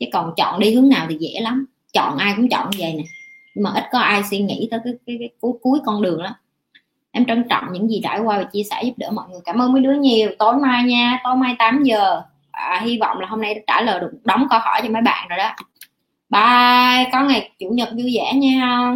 Chứ còn chọn đi hướng nào thì dễ lắm. Chọn ai cũng chọn vậy nè. Nhưng mà ít có ai suy nghĩ tới cái, cái, cái cuối, cuối con đường đó em trân trọng những gì trải qua và chia sẻ giúp đỡ mọi người. Cảm ơn mấy đứa nhiều. Tối mai nha. Tối mai 8 giờ. À, hy vọng là hôm nay đã trả lời được đóng câu hỏi cho mấy bạn rồi đó. Bye. Có ngày chủ nhật vui vẻ nha.